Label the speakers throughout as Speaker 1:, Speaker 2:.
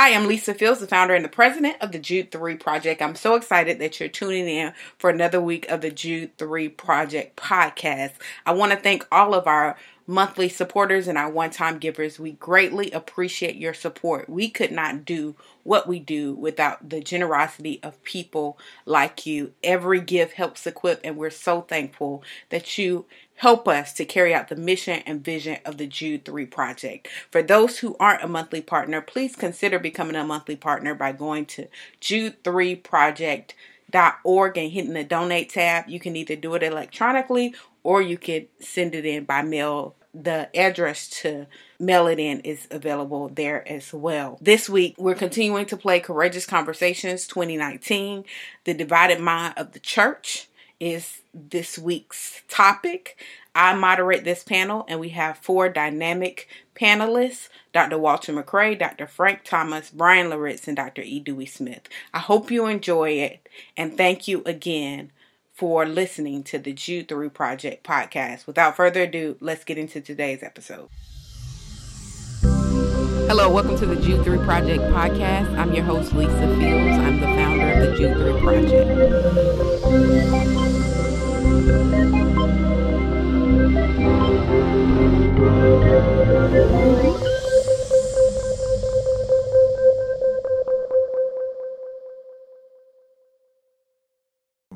Speaker 1: Hi, I'm Lisa Fields, the founder and the president of the Jude 3 Project. I'm so excited that you're tuning in for another week of the Jude 3 Project podcast. I want to thank all of our monthly supporters and our one time givers. We greatly appreciate your support. We could not do what we do without the generosity of people like you. Every gift helps equip, and we're so thankful that you help us to carry out the mission and vision of the Jude 3 project. For those who aren't a monthly partner, please consider becoming a monthly partner by going to jude3project.org and hitting the donate tab. You can either do it electronically or you could send it in by mail. The address to mail it in is available there as well. This week, we're continuing to play Courageous Conversations 2019, The Divided Mind of the Church is this week's topic. I moderate this panel, and we have four dynamic panelists Dr. Walter McCray, Dr. Frank Thomas, Bryan Loritts, and Dr. E. Dewey Smith. I hope you enjoy it, and thank you again for listening to the Jude 3 Project podcast. Without further ado, let's get into today's episode. Hello, welcome to the Jude 3 Project podcast. I'm your host, Lisa Fields. I'm the founder of the Jude 3 Project.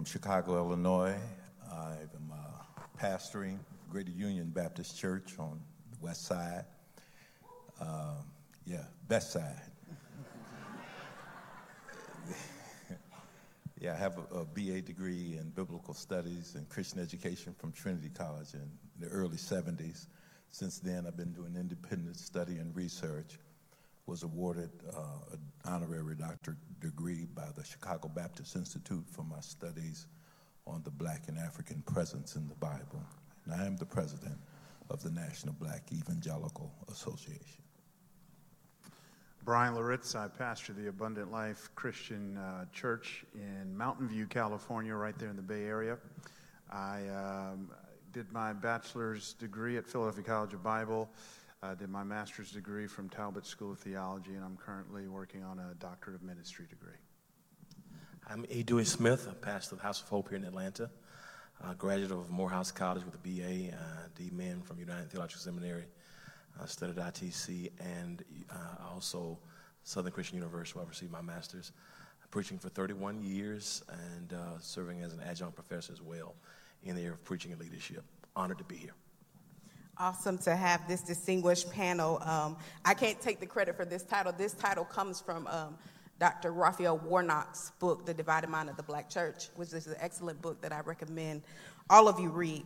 Speaker 2: From Chicago, Illinois, I am uh, pastoring Greater Union Baptist Church on the west side. Uh, yeah, best side. yeah, I have a, a, BA degree in biblical studies and Christian education from Trinity College in the early 70s. Since then, I've been doing independent study and research. Was awarded uh, an honorary doctorate degree by the Chicago Baptist Institute for my studies on the Black and African presence in the Bible. And I am the president of the National Black Evangelical Association.
Speaker 3: Bryan Loritts, I pastor the Abundant Life Christian uh, Church in Mountain View, California, right there in the Bay Area. I um, did my bachelor's degree at Philadelphia College of Bible. I did my master's degree from Talbot School of Theology, and I'm currently working on a doctorate of ministry degree.
Speaker 4: I'm A. Dewey Smith, a pastor of the House of Hope here in Atlanta, a graduate of Morehouse College with a BA, uh, D-Min from United Theological Seminary. I studied ITC and uh, also Southern Christian University, where I received my master's. Preaching for 31 years and uh, serving as an adjunct professor as well in the area of preaching and leadership. Honored to be here.
Speaker 1: Awesome to have this distinguished panel. Um, I can't take the credit for this title. This title comes from um, Dr. Raphael Warnock's book, The Divided Mind of the Black Church, which is an excellent book that I recommend all of you read.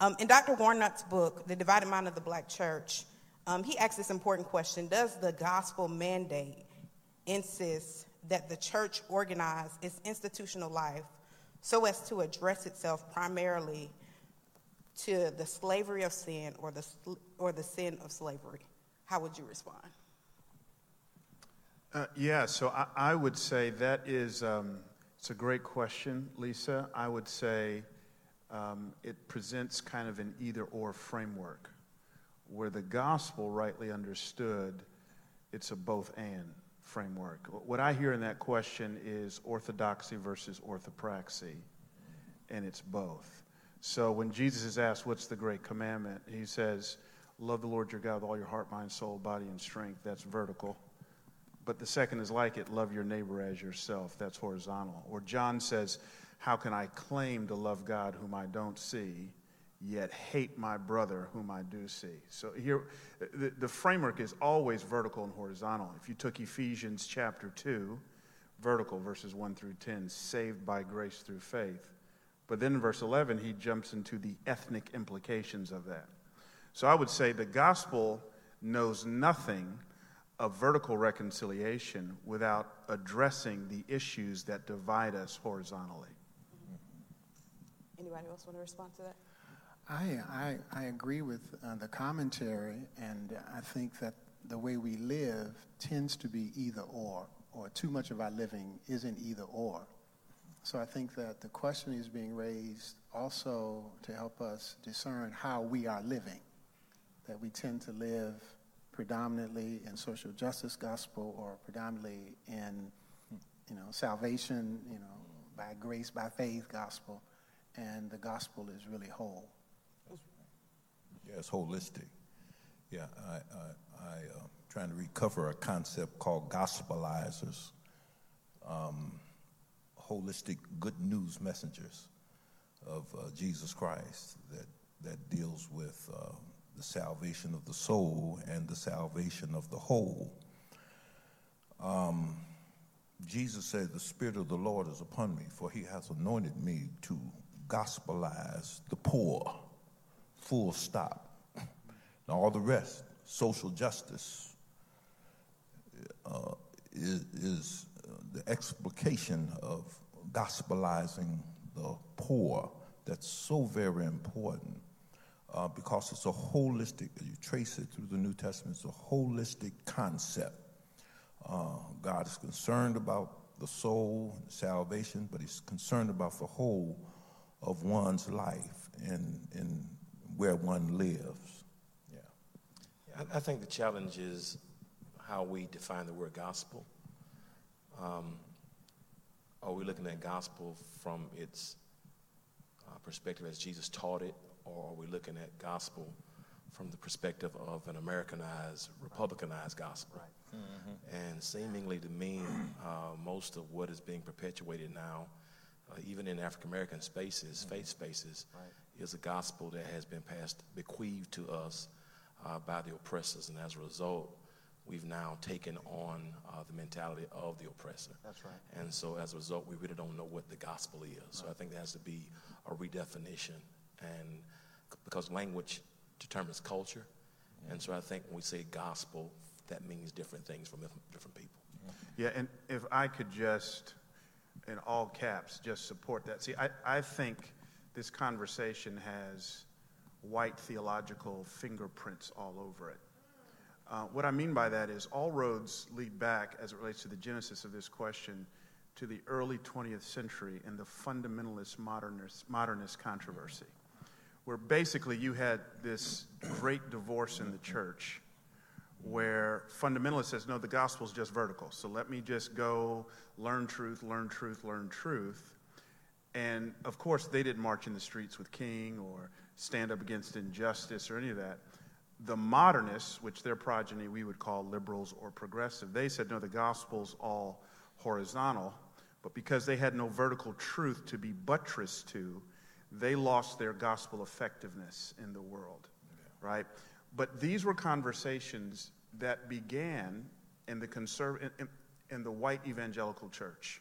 Speaker 1: Um, in Dr. Warnock's book, The Divided Mind of the Black Church, um, he asks this important question Does the gospel mandate insist that the church organize its institutional life so as to address itself primarily to the slavery of sin or the, or the sin of slavery? How would you respond?
Speaker 3: Uh, yeah, so I, I, would say that is um, it's a great question, Lisa. I would say um, it presents kind of an either or framework where the gospel, rightly understood, it's a both and framework. What I hear in that question is orthodoxy versus orthopraxy, and it's both. So when Jesus is asked, What's the great commandment? He says, Love the Lord your God with all your heart, mind, soul, body, and strength. That's vertical. But the second is like it love your neighbor as yourself. That's horizontal. Or John says, How can I claim to love God whom I don't see? yet hate my brother whom I do see. So here, the, the, framework is always vertical and horizontal. If you took Ephesians chapter 2, vertical, verses 1 through 10, saved by grace through faith. But then in verse 11, he jumps into the ethnic implications of that. So I would say the gospel knows nothing of vertical reconciliation without addressing the issues that divide us horizontally.
Speaker 1: Anybody else want to respond to that?
Speaker 5: I, I, I agree with uh, the commentary, and I think that the way we live tends to be either or, or too much of our living isn't either or. So I think that the question is being raised also to help us discern how we are living, that we tend to live predominantly in social justice gospel or predominantly in, you know, salvation, you know, by grace, by faith gospel, and the gospel is really whole.
Speaker 2: Yeah, it's holistic. Yeah, I, I, I uh, trying to recover a concept called gospelizers, um, holistic good news messengers of uh, Jesus Christ that that deals with uh, the salvation of the soul and the salvation of the whole. Um, Jesus said, The Spirit of the Lord is upon me, for he has anointed me to gospelize the poor. Full stop. Now, all the rest, social justice, uh, is, is the explication of gospelizing the poor that's so very important uh, because it's a holistic, you trace it through the New Testament, it's a holistic concept. Uh, God is concerned about the soul and salvation, but He's concerned about the whole of one's life and, and where one lives.
Speaker 4: Yeah. I think the challenge is how we define the word gospel. Um, are we looking at gospel from its uh, perspective as Jesus taught it, or are we looking at gospel from the perspective of an Americanized, Republicanized gospel? Right. Mm-hmm. And seemingly to me, uh, most of what is being perpetuated now, uh, even in African American spaces, mm-hmm. faith spaces, right. is a gospel that has been passed, bequeathed to us uh, by the oppressors, and as a result, we've now taken on uh, the mentality of the oppressor.
Speaker 3: That's right.
Speaker 4: And so as a result, we really don't know what the gospel is. Right. So I think there has to be a redefinition, and because language determines culture, and so I think when we say gospel, that means different things from different people.
Speaker 3: Yeah, and if I could just, in all caps, just support that. See, I, I think this conversation has white theological fingerprints all over it. Uh, what I mean by that is all roads lead back, as it relates to the genesis of this question, to the early 20th century and the fundamentalist modernist, modernist controversy, where basically you had this great divorce in the church where fundamentalists says, no, the gospel is just vertical. So let me just go learn truth, learn truth, learn truth. And of course, they didn't march in the streets with King or stand up against injustice or any of that the modernists, which their progeny we would call liberals or progressive, they said, no, the gospel's all horizontal. But because they had no vertical truth to be buttressed to, they lost their gospel effectiveness in the world, yeah. right? But these were conversations that began in the conserv- in, in the white evangelical church.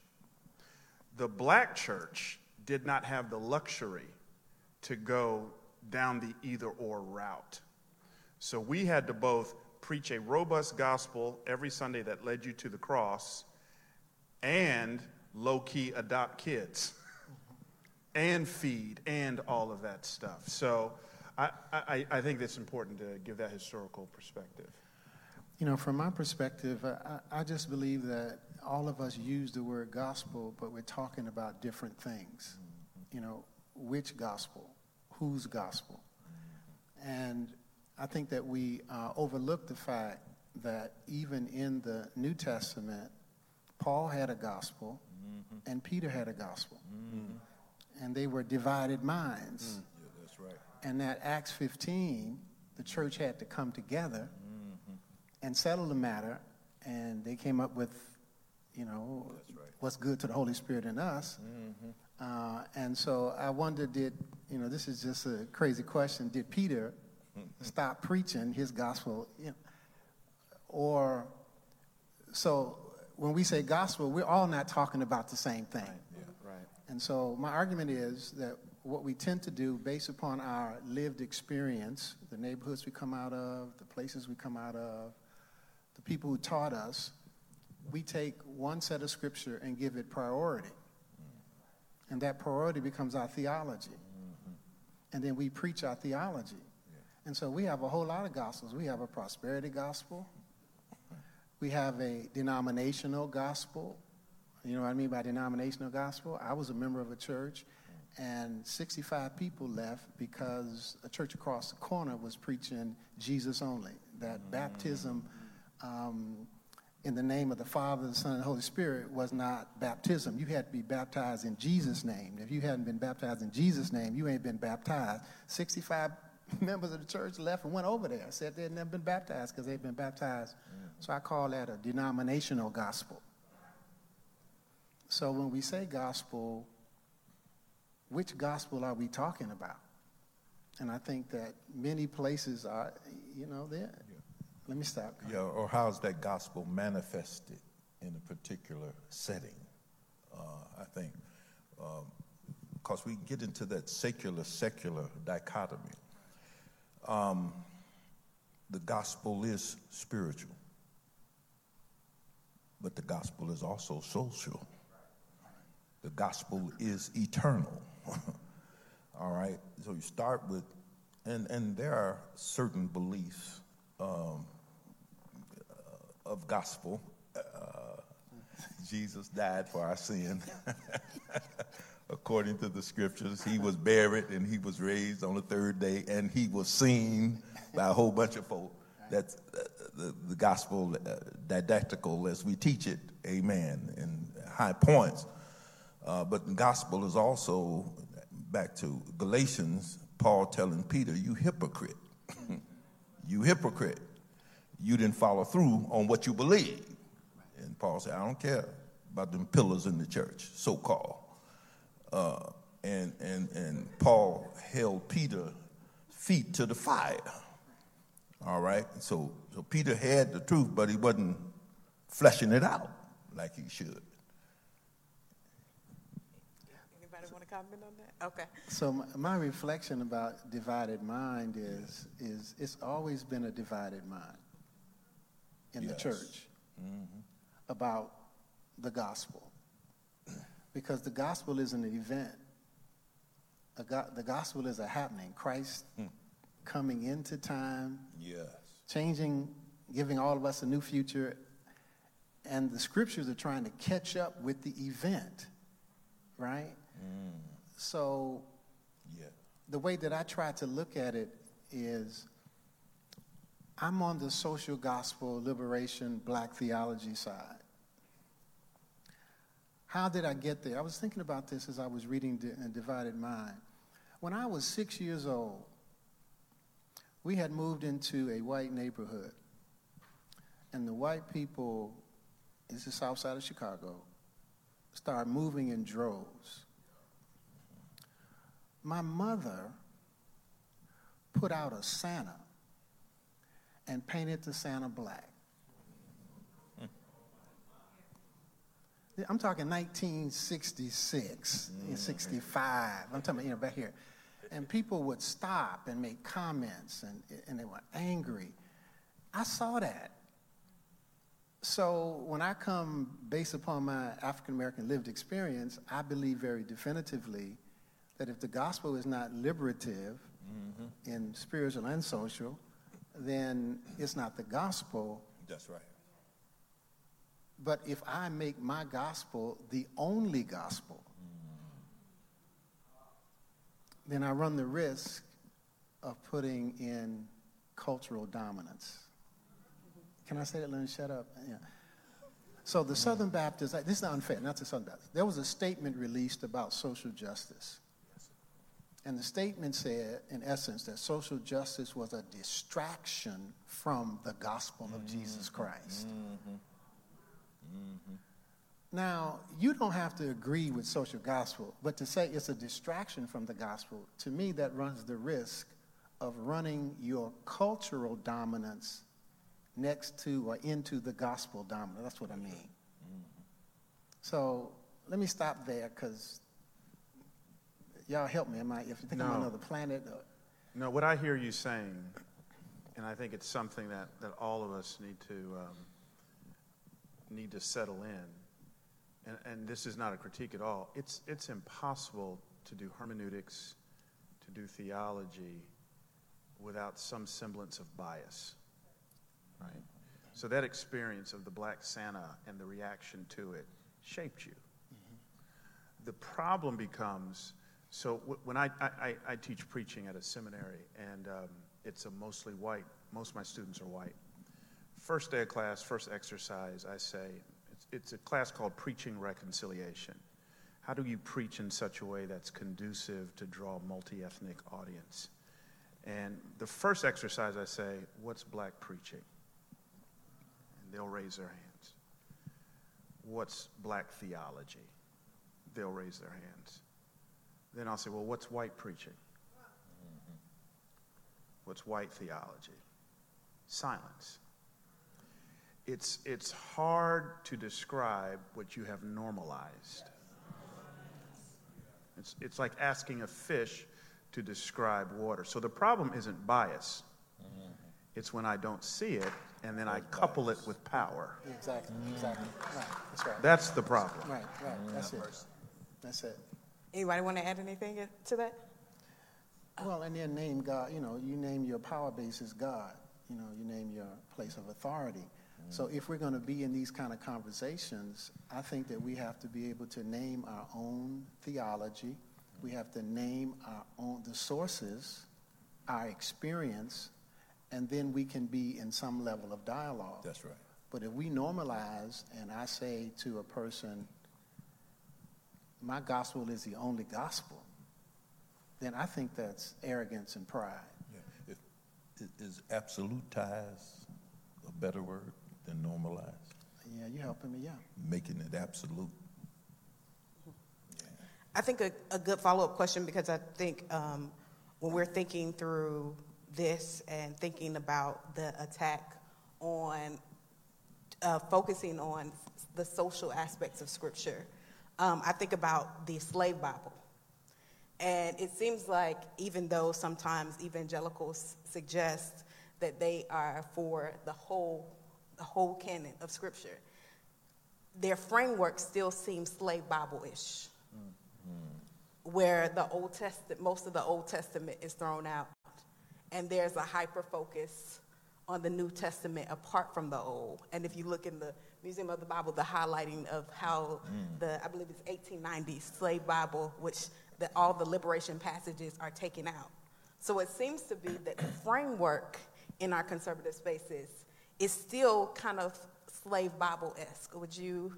Speaker 3: The black church did not have the luxury to go down the either or route. So we had to both preach a robust gospel every Sunday that led you to the cross and low key adopt kids and feed and all of that stuff. So I, I, I think it's important to give that historical perspective.
Speaker 5: You know, from my perspective, I, I just believe that all of us use the word gospel, but we're talking about different things. You know, which gospel? Whose gospel? And I think that we uh, overlook the fact that even in the New Testament, Paul had a gospel mm-hmm. and Peter had a gospel. Mm-hmm. And they were divided minds. Mm.
Speaker 2: Yeah, that's right.
Speaker 5: And that Acts 15, the church had to come together mm-hmm. and settle the matter. And they came up with, you know, right. what's good to the Holy Spirit in us. Mm-hmm. Uh, and so I wonder, did, you know, this is just a crazy question. Did Peter stop preaching his gospel. You know, or, so when we say gospel, we're all not talking about the same thing. Right.
Speaker 3: Yeah. right.
Speaker 5: And so my argument is that what we tend to do based upon our lived experience, the neighborhoods we come out of, the places we come out of, the people who taught us, we take one set of scripture and give it priority. And that priority becomes our theology. Mm-hmm. And then we preach our theology. And so we have a whole lot of gospels. We have a prosperity gospel. We have a denominational gospel. You know what I mean by denominational gospel? I was a member of a church, and 65 people left because a church across the corner was preaching Jesus only. that mm-hmm. baptism um, in the name of the Father, the Son, and the Holy Spirit was not baptism. You had to be baptized in Jesus' name. If you hadn't been baptized in Jesus' name, you ain't been baptized. 65 members of the church left and went over there, and said they'd never been baptized because they'd been baptized. So I call that a denominational gospel. So when we say gospel, which gospel are we talking about? And I think that many places are, you know, there. Yeah. Let me stop.
Speaker 2: Yeah, or how's that gospel manifested in a particular setting? Uh, I think, because um, we get into that secular secular dichotomy. Um, the gospel is spiritual, but the gospel is also social. The gospel is eternal. All right? So you start with, and, and there are certain beliefs um, of gospel. Uh, Jesus died for our sin. According to the scriptures, he was buried and he was raised on the third day and he was seen by a whole bunch of folk. That's uh, the, the gospel uh, didactical as we teach it, amen, in high points. Uh, but the gospel is also back to Galatians, Paul telling Peter, You hypocrite. you hypocrite. You didn't follow through on what you believe. And Paul said, I don't care about them pillars in the church, so called. Uh, and, and, and Paul held Peter's feet to the fire. All right? So, so Peter had the truth, but he wasn't fleshing it out like he should.
Speaker 6: Anybody want to comment on that? Okay.
Speaker 5: So my, my, reflection about divided mind is is it's always been a divided mind in yes. the church mm-hmm. about the gospel, because the gospel is an event. Go- the gospel is a happening. Christ hmm. coming into time.
Speaker 2: Yes.
Speaker 5: Changing, giving all of us a new future, and the scriptures are trying to catch up with the event, right? Mm. So, yeah. the way that I try to look at it is I'm on the social gospel, liberation, black theology side. How did I get there? I was thinking about this as I was reading *A uh, Divided Mind. When I was six years old, we had moved into a white neighborhood. And the white people, it's the south side of Chicago, started moving in droves. My mother put out a Santa and painted the Santa black. I'm talking 1966, mm. 65. I'm talking, you know, back here. And people would stop and make comments, and, and they were angry. I saw that. So when I come based upon my African American lived experience, I believe very definitively that if the gospel is not liberative mm-hmm. in spiritual and social, then it's not the gospel.
Speaker 2: That's right.
Speaker 5: But if I make my gospel the only gospel, then I run the risk of putting in cultural dominance. Can I say that? Me shut up. Yeah. So the Southern Baptists, this is unfair, not the Southern Baptists. There was a statement released about social justice. And the statement said, in essence, that social justice was a distraction from the gospel of mm-hmm. Jesus Christ. Mm-hmm. Mm-hmm. Now, you don't have to agree with social gospel, but to say it's a distraction from the gospel, to me, that runs the risk of running your cultural dominance next to or into the gospel dominance. That's what I mean. Mm-hmm. So let me stop there because y'all help me. Am I, if you think no. I'm on another planet? Or...
Speaker 3: No, what I hear you saying, and I think it's something that, that all of us need to um, need to settle in. And, and this is not a critique at all. It's it's impossible to do hermeneutics, to do theology, without some semblance of bias, right? So that experience of the Black Santa and the reaction to it shaped you. Mm-hmm. The problem becomes so when I, I, I, teach preaching at a seminary, and um, it's a mostly white Most of my students are white. First day of class, first exercise, I say, it's, it's a class called Preaching Reconciliation. How do you preach in such a way that's conducive to draw a multi ethnic audience? And the first exercise I say, What's black preaching? And they'll raise their hands. What's black theology? They'll raise their hands. Then I'll say, Well, what's white preaching? Mm-hmm. What's white theology? Silence. It's, it's hard to describe what you have normalized. It's, it's like asking a fish to describe water. So the problem isn't bias, mm-hmm. it's when I don't see it and then I couple it with power.
Speaker 5: Exactly, exactly. Mm-hmm. Right, that's right.
Speaker 3: That's the problem.
Speaker 5: Right, right, mm-hmm. that's it. That's it.
Speaker 6: Anybody want to add anything to that?
Speaker 5: Well, and then name God, you know, you name your power base as God. You know, you name your place of authority. So if we're going to be in these kind of conversations, I think that we have to be able to name our own theology. We have to name our own the sources, our experience, and then we can be in some level of dialogue.
Speaker 2: That's right.
Speaker 5: But if we normalize and I say to a person, my gospel is the only gospel, then I think that's arrogance and pride.
Speaker 2: Yeah. If, is absolutize a better word than normalize?
Speaker 5: Yeah, you're helping me, yeah.
Speaker 2: Making it absolute.
Speaker 1: I think a, a good follow up question because I think um, when we're thinking through this and thinking about the attack on uh, focusing on the social aspects of Scripture, um, I think about the slave Bible. And it seems like even though sometimes evangelicals suggest that they are for the whole, the whole canon of Scripture, their framework still seems slave Bible-ish mm-hmm. where the Old Testament, most of the Old Testament is thrown out, and there's a hyper focus on the New Testament apart from the Old. And if you look in the Museum of the Bible, the highlighting of how mm. the I believe it's 1890 slave Bible, which the, all the liberation passages are taken out. So it seems to be that the framework in our conservative spaces is still kind of slave Bible esque. Would you?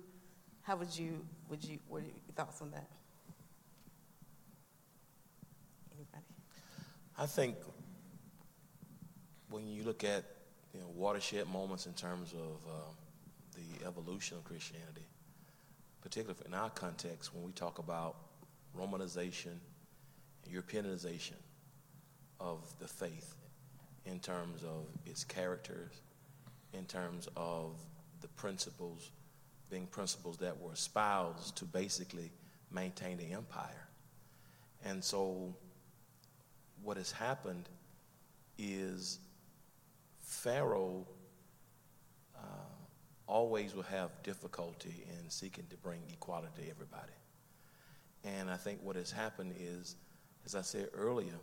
Speaker 1: How would you? Would you? What are your thoughts on that? Anybody?
Speaker 4: I think when you look at you know, watershed moments in terms of uh, the evolution of Christianity, particularly in our context, when we talk about Romanization, Europeanization of the faith in terms of its characters, in terms of the principles being principles that were espoused to basically maintain the empire. And so what has happened is Pharaoh uh, always will have difficulty in seeking to bring equality to everybody. And I think what has happened is, as I said earlier,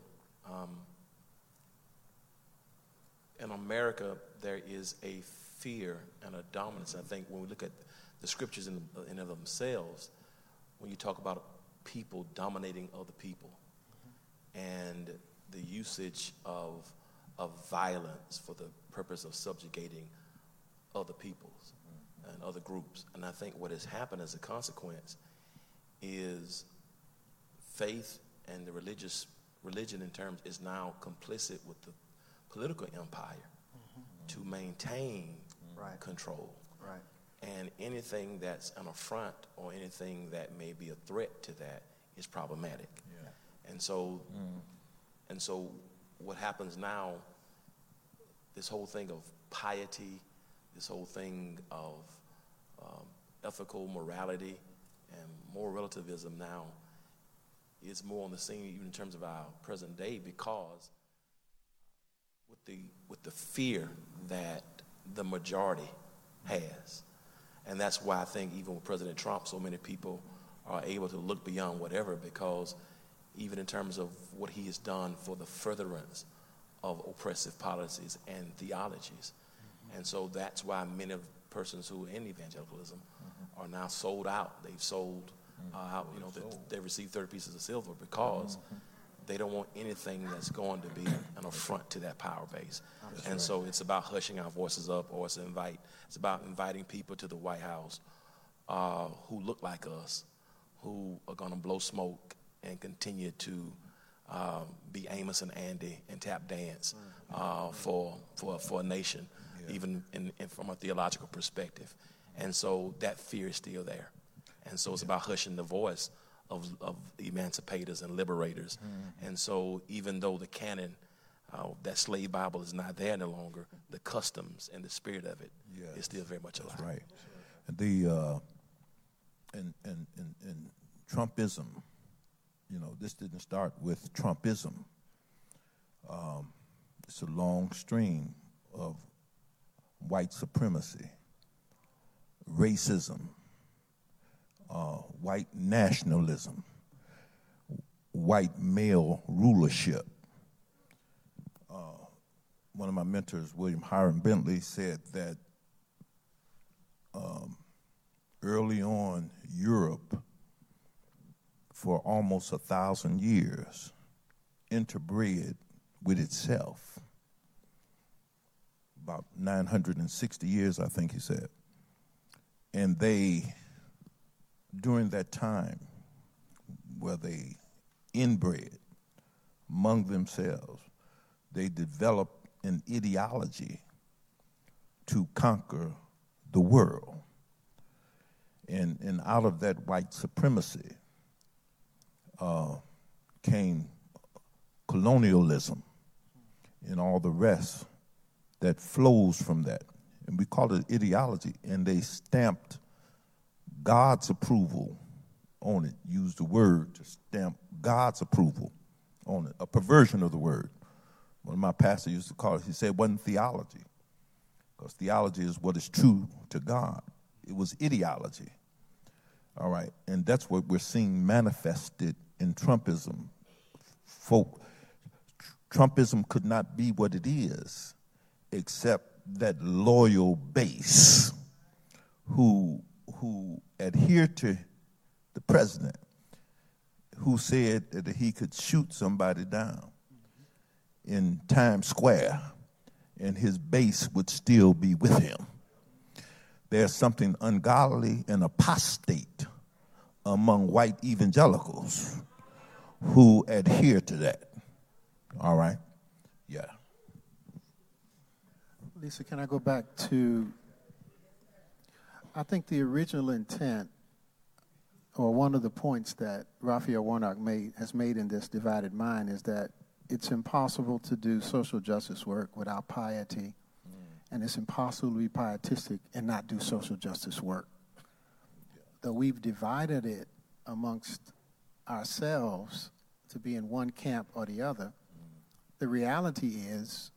Speaker 4: um, in America, there is a fear and a dominance. I think when we look at the scriptures in, in of themselves, when you talk about people dominating other people, and the usage of, of violence for the purpose of subjugating other peoples and other groups. And I think what has happened as a consequence is faith and the religious religion in terms is now complicit with the political empire to maintain
Speaker 3: Right.
Speaker 4: control.
Speaker 3: Right.
Speaker 4: And anything that's an affront or anything that may be a threat to that is problematic. And so, and so, what happens now? This whole thing of piety, this whole thing of um, ethical morality and moral relativism now is more on the scene, even in terms of our present day, because with the with the fear that the majority has. And that's why I think even with President Trump, so many people are able to look beyond whatever because even in terms of what he has done for the furtherance of oppressive policies and theologies. Mm-hmm. And so that's why many of persons who are in evangelicalism mm-hmm. are now sold out. They've sold mm-hmm. uh, out, you know, they, they received 30 pieces of silver because they don't want anything that's going to be an affront to that power base. That's and right. so it's about hushing our voices up, or it's invite. It's about inviting people to the White House uh, who look like us, who are going to blow smoke and continue to um, be Amos and Andy and tap dance uh, for, for, for a nation, yeah. even in, in, from a theological perspective. And so that fear is still there. And so it's about hushing the voice of, of emancipators and liberators. Mm-hmm. And so even though the canon, uh, that slave Bible is not there any longer, the customs and the spirit of it yes. is still very much alive.
Speaker 2: That's right. The, uh, and, and, and, and Trumpism, you know, this didn't start with Trumpism. Um, it's a long stream of white supremacy, racism, uh, white nationalism, white male rulership. Uh, one of my mentors, William Hiram Bentley, said that um, early on, Europe for almost a thousand years interbred with itself. About 960 years, I think he said. And they, during that time, where they inbred among themselves, they developed an ideology to conquer the world. And, and out of that white supremacy, uh, came colonialism and all the rest that flows from that. And we call it ideology. And they stamped God's approval on it, Use the word to stamp God's approval on it, a perversion of the word. One of my pastors used to call it, he said it wasn't theology, because theology is what is true to God. It was ideology. All right, and that's what we're seeing manifested in Trumpism. Folk, Trumpism could not be what it is except that loyal base who, who adhere to the president, who said that he could shoot somebody down in Times Square and his base would still be with him. There's something ungodly and apostate among white evangelicals who adhere to that. All right? Yeah.
Speaker 5: Lisa, can I go back to? I think the original intent, or one of the points that Raphael Warnock made, has made in this divided mind, is that it's impossible to do social justice work without piety, mm. and it's impossible to be pietistic and not do social justice work. Yeah. Though we've divided it amongst ourselves to be in one camp or the other. The reality is,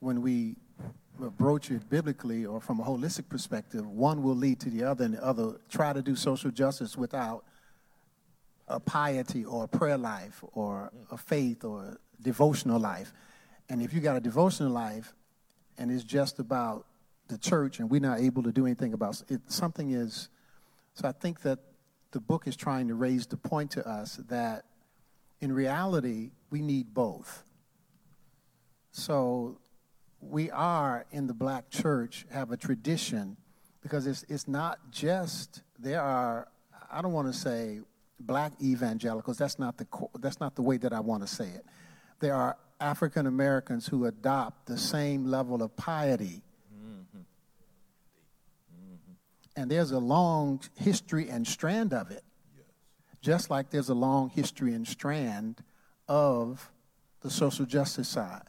Speaker 5: when we broach it biblically or from a holistic perspective, one will lead to the other, and the other try to do social justice without a piety or a prayer life or a faith or a devotional life. And if you got a devotional life and it's just about the church and we're not able to do anything about it, something is. So I think that the book is trying to raise the point to us that in reality, we need both. So we are in the black church have a tradition because it's, it's not just, there are, I don't want to say black evangelicals, that's not the, that's not the way that I want to say it. There are African Americans who adopt the same level of piety mm-hmm. And there's a long history and strand of it. Yes. Just like there's a long history and strand of the social justice side.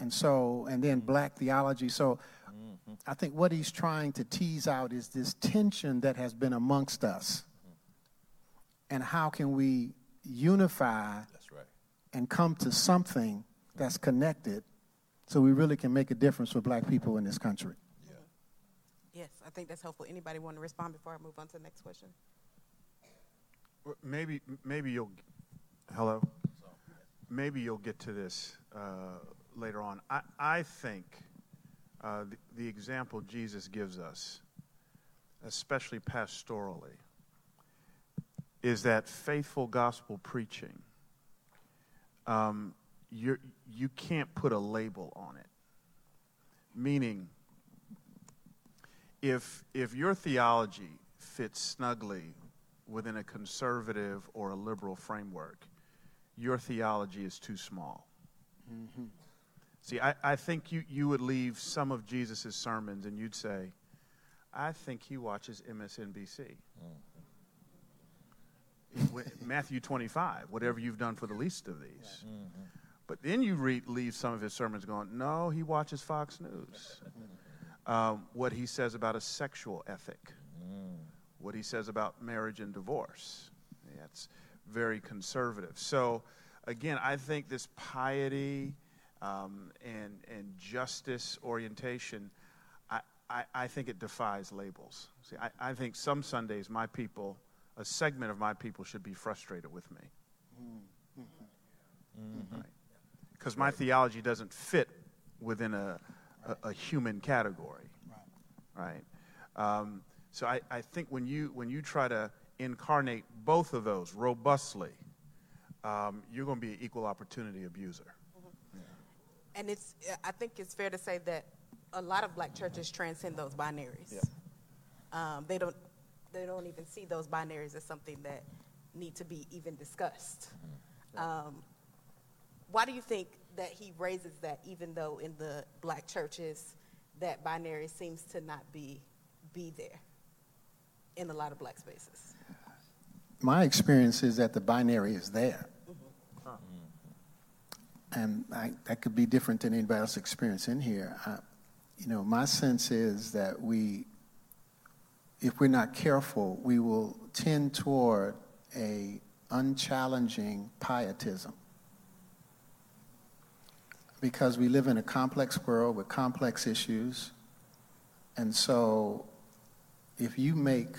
Speaker 5: Yes. And so, and then black theology. So mm-hmm. I think what he's trying to tease out is this tension that has been amongst us. Mm-hmm. And how can we unify right. and come to something that's connected so we really can make a difference for black people in this country?
Speaker 1: Yes, I think that's helpful. Anybody want to respond before I move on to the next question?
Speaker 3: Maybe, maybe you'll. Hello. Maybe you'll get to this uh, later on. I, I think uh, the, the example Jesus gives us, especially pastorally, is that faithful gospel preaching um, you're, you can't put a label on it. Meaning, if, if your theology fits snugly within a conservative or a liberal framework, your theology is too small. Mm-hmm. See, I, I think you, you would leave some of Jesus' sermons and you'd say, I think he watches MSNBC. Mm-hmm. Matthew 25, whatever you've done for the least of these. Mm-hmm. But then you read, leave some of his sermons going, no, he watches Fox News. Mm-hmm. Um, what he says about a sexual ethic, mm. what he says about marriage and divorce. That's very conservative. So, again, I think this piety um, and, and justice orientation, I, I, I, think it defies labels. See, I, I think some Sundays my people, a segment of my people, should be frustrated with me. Mm-hmm. Right? Because my theology doesn't fit within a, a, a human category. Right? right? Um, so I, I think when you, when you try to incarnate both of those robustly, um, you're going to be an equal opportunity abuser.
Speaker 1: And it's, I think it's fair to say that a lot of black churches transcend those binaries. Yeah. Um, they don't, they don't even see those binaries as something that need to be even discussed. Mm-hmm. Um, why do you think that he raises that, even though in the black churches that binary seems to not be be there in a lot of black spaces?
Speaker 5: my experience is that the binary is there. And I, that could be different than anybody else's experience in here. I, you know, my sense is that we, if we're not careful, we will tend toward a unchallenging pietism. Because we live in a complex world with complex issues. And so if you make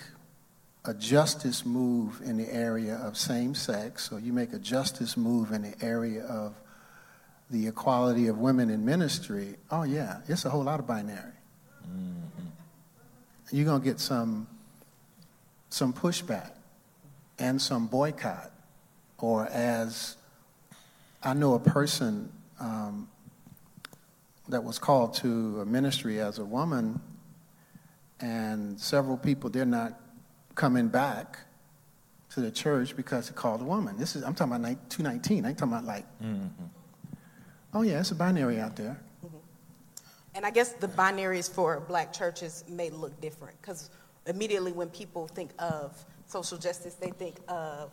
Speaker 5: a justice move in the area of same sex, or you make a justice move in the area of the equality of women in ministry, oh yeah, it's a whole lot of binary. Mm-hmm. You're gonna get some some pushback and some boycott, or as I know a person um, that was called to a ministry as a woman, and several people they're not coming back to the church because he called a woman. This is I'm talking about 219. I ain't talking about like, mm-hmm. Oh yeah, it's a binary out there. Mm-hmm.
Speaker 1: And I guess the binaries for black churches may look different because immediately when people think of social justice, they think of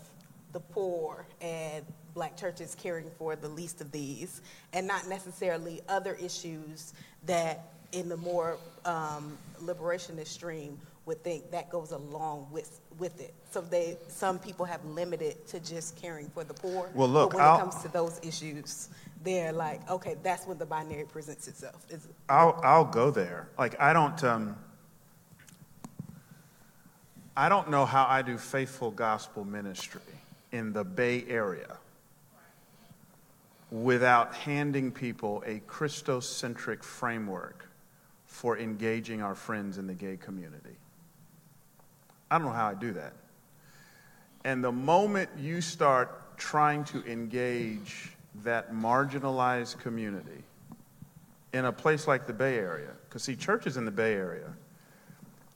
Speaker 1: the poor and black churches caring for the least of these, and not necessarily other issues that in the more um, liberationist stream would think that goes along with with it. So they some people have limited to just caring for the poor.
Speaker 3: Well, look,
Speaker 1: but when
Speaker 3: I'll,
Speaker 1: it comes to those issues, they're like, okay, that's when the binary presents itself.
Speaker 3: I'll I'll go there. Like I don't um, I don't know how I do faithful gospel ministry in the Bay Area without handing people a Christocentric framework for engaging our friends in the gay community. I don't know how I do that. And the moment you start trying to engage that marginalized community in a place like the Bay Area, because see, churches in the Bay Area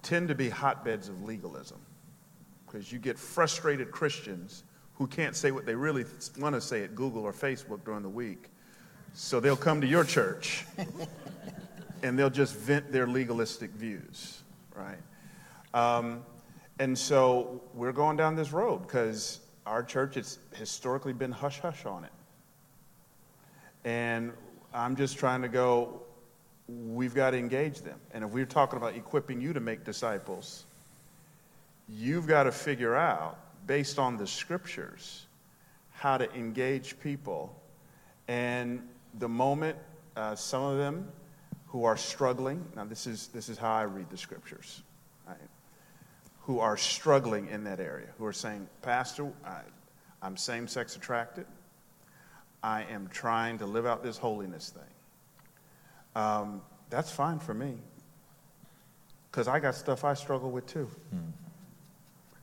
Speaker 3: tend to be hotbeds of legalism, because you get frustrated Christians who can't say what they really want to say at Google or Facebook during the week. So they'll come to your church and they'll just vent their legalistic views, right? Um, and so we're going down this road because our church has historically been hush hush on it. And I'm just trying to go, we've got to engage them. And if we're talking about equipping you to make disciples, you've got to figure out, based on the scriptures, how to engage people. And the moment uh, some of them who are struggling, now this is, this is how I read the scriptures right? who are struggling in that area, who are saying, Pastor, I, I'm same sex attracted. I am trying to live out this holiness thing. Um, that's fine for me because I got stuff I struggle with too. Hmm.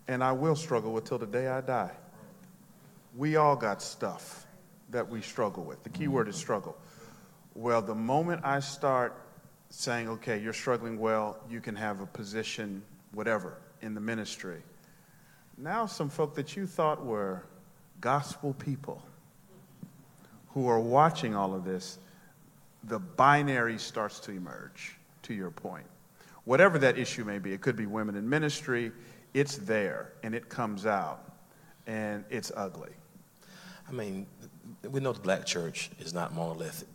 Speaker 3: And I will struggle with till the day I die. We all got stuff that we struggle with. The key word is struggle. Well, the moment I start saying, okay, you're struggling well, you can have a position, whatever, in the ministry. Now, some folk that you thought were gospel people who are watching all of this, the binary starts to emerge, to your point. Whatever that issue may be, it could be women in ministry, it's there and it comes out and it's ugly.
Speaker 4: I mean, we know the black church is not monolithic.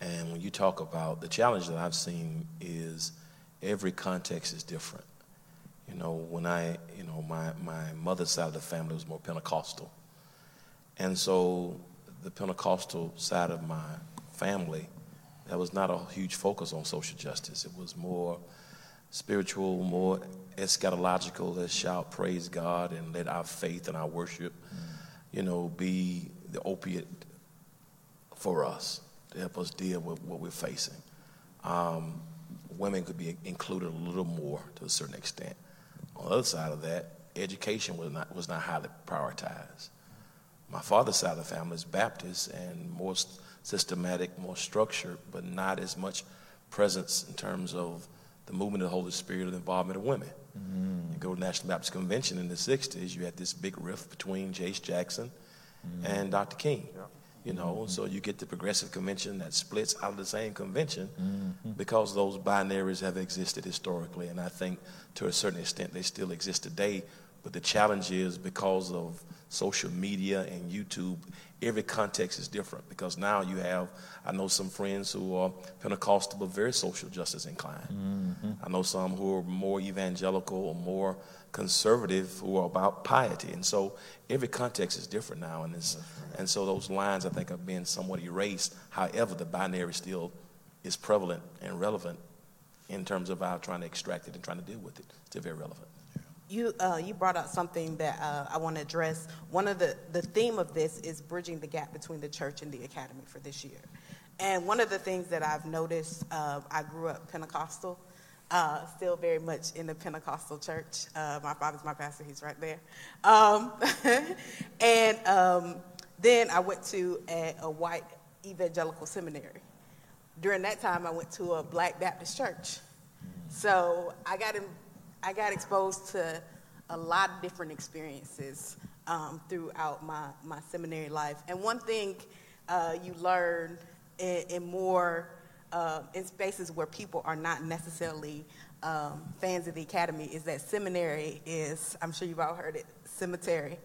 Speaker 4: And when you talk about the challenge that I've seen is every context is different. You know, when I, you know, my, my mother's side of the family was more Pentecostal. And so the Pentecostal side of my family, that was not a huge focus on social justice. It was more spiritual, more eschatological. Let's shout, praise God, and let our faith and our worship, you know, be the opiate for us to help us deal with what we're facing. Um, women could be included a little more to a certain extent. On the other side of that, education was not, was not highly prioritized. My father's side of the family is Baptist and more systematic, more structured, but not as much presence in terms of the movement of the Holy Spirit, the involvement of women. Mm-hmm. You go to the National Baptist Convention in the 60s, you had this big rift between J.H. Jackson mm-hmm. and Dr. King. Yeah. You know, mm-hmm. so you get the progressive convention that splits out of the same convention mm-hmm. because those binaries have existed historically. And I think to a certain extent they still exist today. But the challenge is because of social media and YouTube, every context is different because now you have, I know some friends who are Pentecostal but very social justice inclined. Mm-hmm. I know some who are more evangelical or more conservative who are about piety. And so every context is different now. And, right. and so those lines, I think, have been somewhat erased. However, the binary still is prevalent and relevant in terms of our trying to extract it and trying to deal with it. Still very relevant
Speaker 1: you uh, you brought up something that uh, I want to address. One of the the theme of this is bridging the gap between the church and the academy for this year. And one of the things that I've noticed, uh, I grew up Pentecostal, uh, still very much in the Pentecostal church. Uh, my father's my pastor; he's right there. Um, and um, then I went to a, a white evangelical seminary. During that time, I went to a black Baptist church. So I got in I got exposed to a lot of different experiences um, throughout my, my seminary life. And one thing uh, you learn in, in more, uh, in spaces where people are not necessarily um, fans of the academy is that seminary is, I'm sure you've all heard it, cemetery.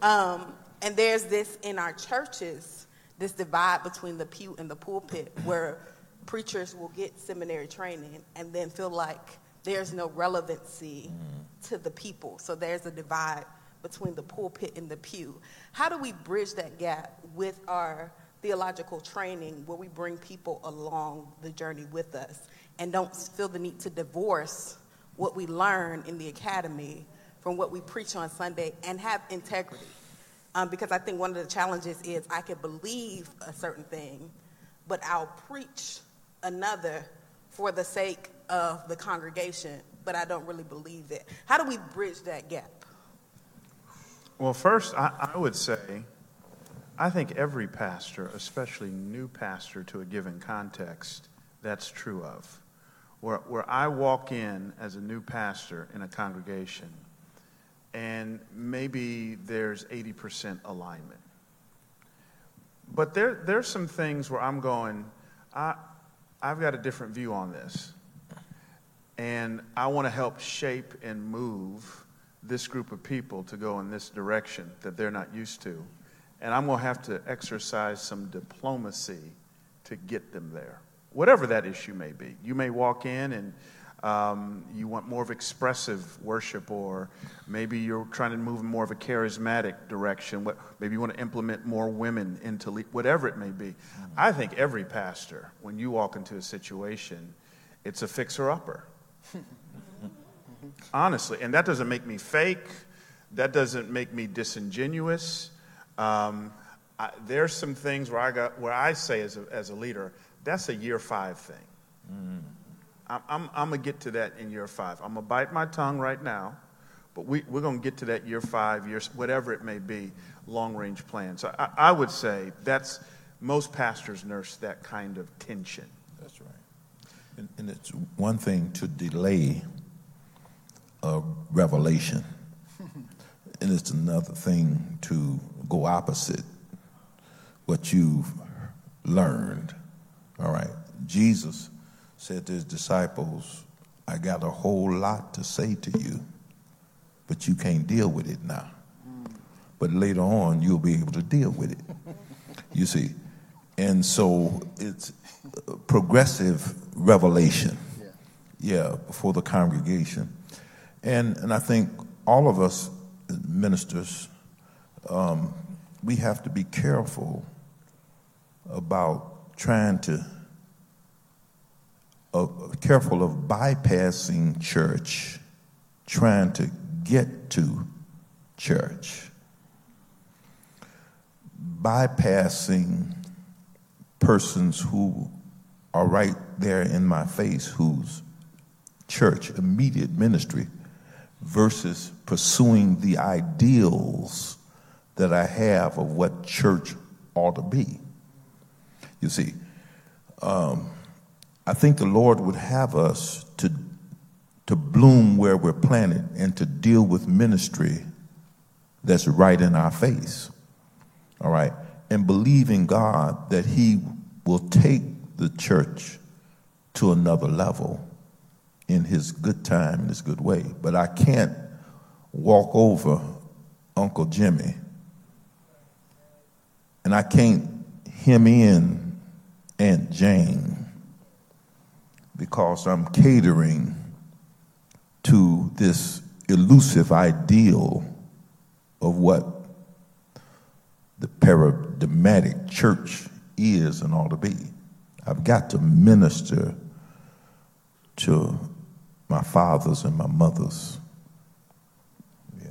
Speaker 1: Um, and there's this in our churches, this divide between the pew and the pulpit where preachers will get seminary training and then feel like there's no relevancy mm. to the people. So there's a divide between the pulpit and the pew. How do we bridge that gap with our theological training where we bring people along the journey with us and don't feel the need to divorce what we learn in the academy from what we preach on Sunday and have integrity? Um, because I think one of the challenges is I can believe a certain thing, but I'll preach another for the sake of the congregation, but I don't really believe it. How do we bridge that gap?
Speaker 3: Well, first, I, I would say I think every pastor, especially new pastor to a given context, that's true of. Where, where I walk in as a new pastor in a congregation, and maybe there's 80% alignment. But there, there's some things where I'm going, I, I've got a different view on this. And I want to help shape and move this group of people to go in this direction that they're not used to. And I'm going to have to exercise some diplomacy to get them there, whatever that issue may be. You may walk in and um, you want more of expressive worship, or maybe you're trying to move in more of a charismatic direction. Maybe you want to implement more women into le- whatever it may be. Mm-hmm. I think every pastor, when you walk into a situation, it's a fixer upper. Honestly, and that doesn't make me fake. That doesn't make me disingenuous. Um, I, there's some things where I got where I say as a, as a leader, that's a year five thing. Mm. I'm, I'm, I'm gonna get to that in year five. I'm gonna bite my tongue right now, But we, we're going to get to that year five, years, whatever it may be, long range plan. So I, I would say that's most pastors nurse that kind of tension.
Speaker 2: That's right. And, it's one thing to delay a revelation, and it's another thing to go opposite what you've learned. All right. Jesus said to his disciples, I got a whole lot to say to you, but you can't deal with it now. But later on, you'll be able to deal with it. You see? And so it's progressive revelation. Yeah, before the congregation. And, and I think all of us ministers, um, we have to be careful about trying to, uh, careful of bypassing church, trying to get to church, bypassing persons who are right there in my face, whose church, immediate ministry, versus pursuing the ideals that I have of what church ought to be. You see, um, I think the Lord would have us to, to bloom where we're planted and to deal with ministry that's right in our face. All right? And believe in God that He will take the church to another level in His good time, in His good way. But I can't walk over Uncle Jimmy and I can't hem in Aunt Jane because I'm catering to this elusive ideal of what the paradigmatic church is and ought to be. I've got to minister to my fathers and my mothers. Yeah.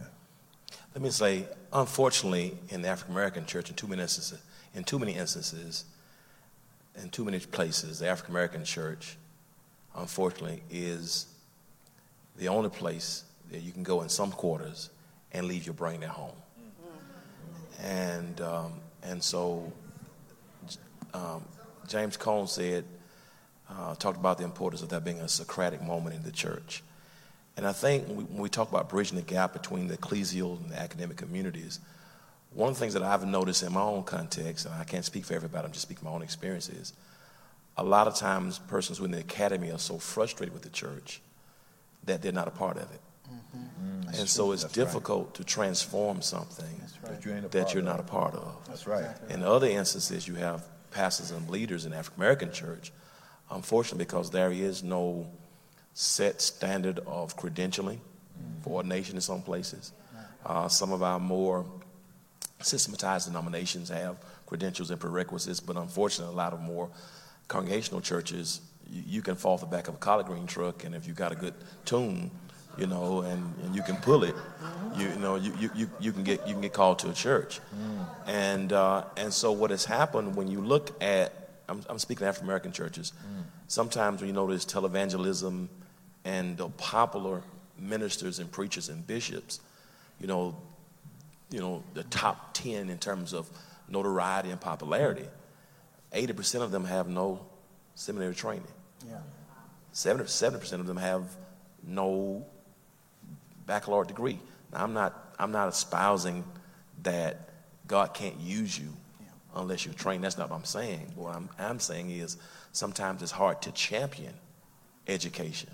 Speaker 4: Let me say, unfortunately, in the African American church, in too many instances, in too many instances, in too many places, the African American church, unfortunately, is the only place that you can go in some quarters and leave your brain at home. And, um, and so um, James Cone said, uh, talked about the importance of that being a Socratic moment in the church. And I think when we, when we talk about bridging the gap between the ecclesial and the academic communities, one of the things that I've noticed in my own context, and I can't speak for everybody, I'm just speaking my own experiences, a lot of times persons within the academy are so frustrated with the church that they're not a part of it. Mm-hmm. and so it's
Speaker 2: That's
Speaker 4: difficult right. to transform something
Speaker 2: that, you
Speaker 4: that you're not a part of.
Speaker 2: That's right.
Speaker 4: In other instances, you have pastors and leaders in African American church, unfortunately, because there is no set standard of credentialing mm-hmm. for ordination in some places. Uh, some of our more systematized denominations have credentials and prerequisites, but unfortunately, a lot of more congregational churches, you, you can fall off the back of a collard green truck, and if you got a good tune, you know, and, and you can pull it, you, you know, you, you, you, can get, you can get called to a church. Mm. And, uh, and so what has happened when you look at, I'm, I'm speaking African American churches, mm. sometimes when you notice televangelism and the popular ministers and preachers and bishops, you know, you know, the top 10 in terms of notoriety and popularity, 80% of them have no seminary training. Yeah. 70, 70% of them have no baccalaureate degree. Now, I'm not, I'm not espousing that God can't use you unless you're trained. That's not what I'm saying. What I'm, I'm saying is sometimes it's hard to champion education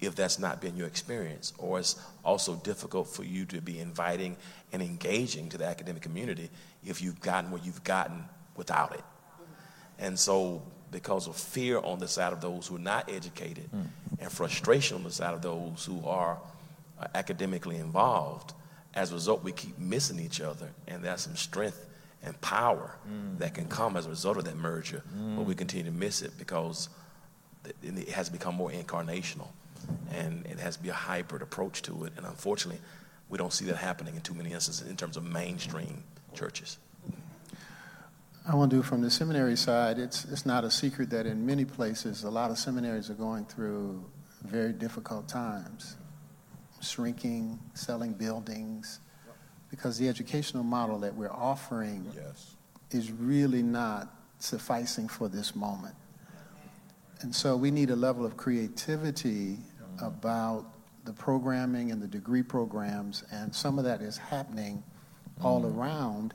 Speaker 4: if that's not been your experience, or it's also difficult for you to be inviting and engaging to the academic community if you've gotten where you've gotten without it. And so, because of fear on the side of those who are not educated mm. and frustration on the side of those who are uh, academically involved, as a result, we keep missing each other, and there's some strength and power mm. that can come as a result of that merger, mm. but we continue to miss it because it has become more incarnational and it has to be a hybrid approach to it. And unfortunately, we don't see that happening in too many instances in terms of mainstream churches.
Speaker 5: I want to do from the seminary side, it's, it's not a secret that in many places, a lot of seminaries are going through very difficult times. Shrinking, selling buildings, because the educational model that we're offering
Speaker 2: Yes.
Speaker 5: is really not sufficing for this moment. And so we need a level of creativity about the programming and the degree programs, and some of that is happening all mm-hmm. around.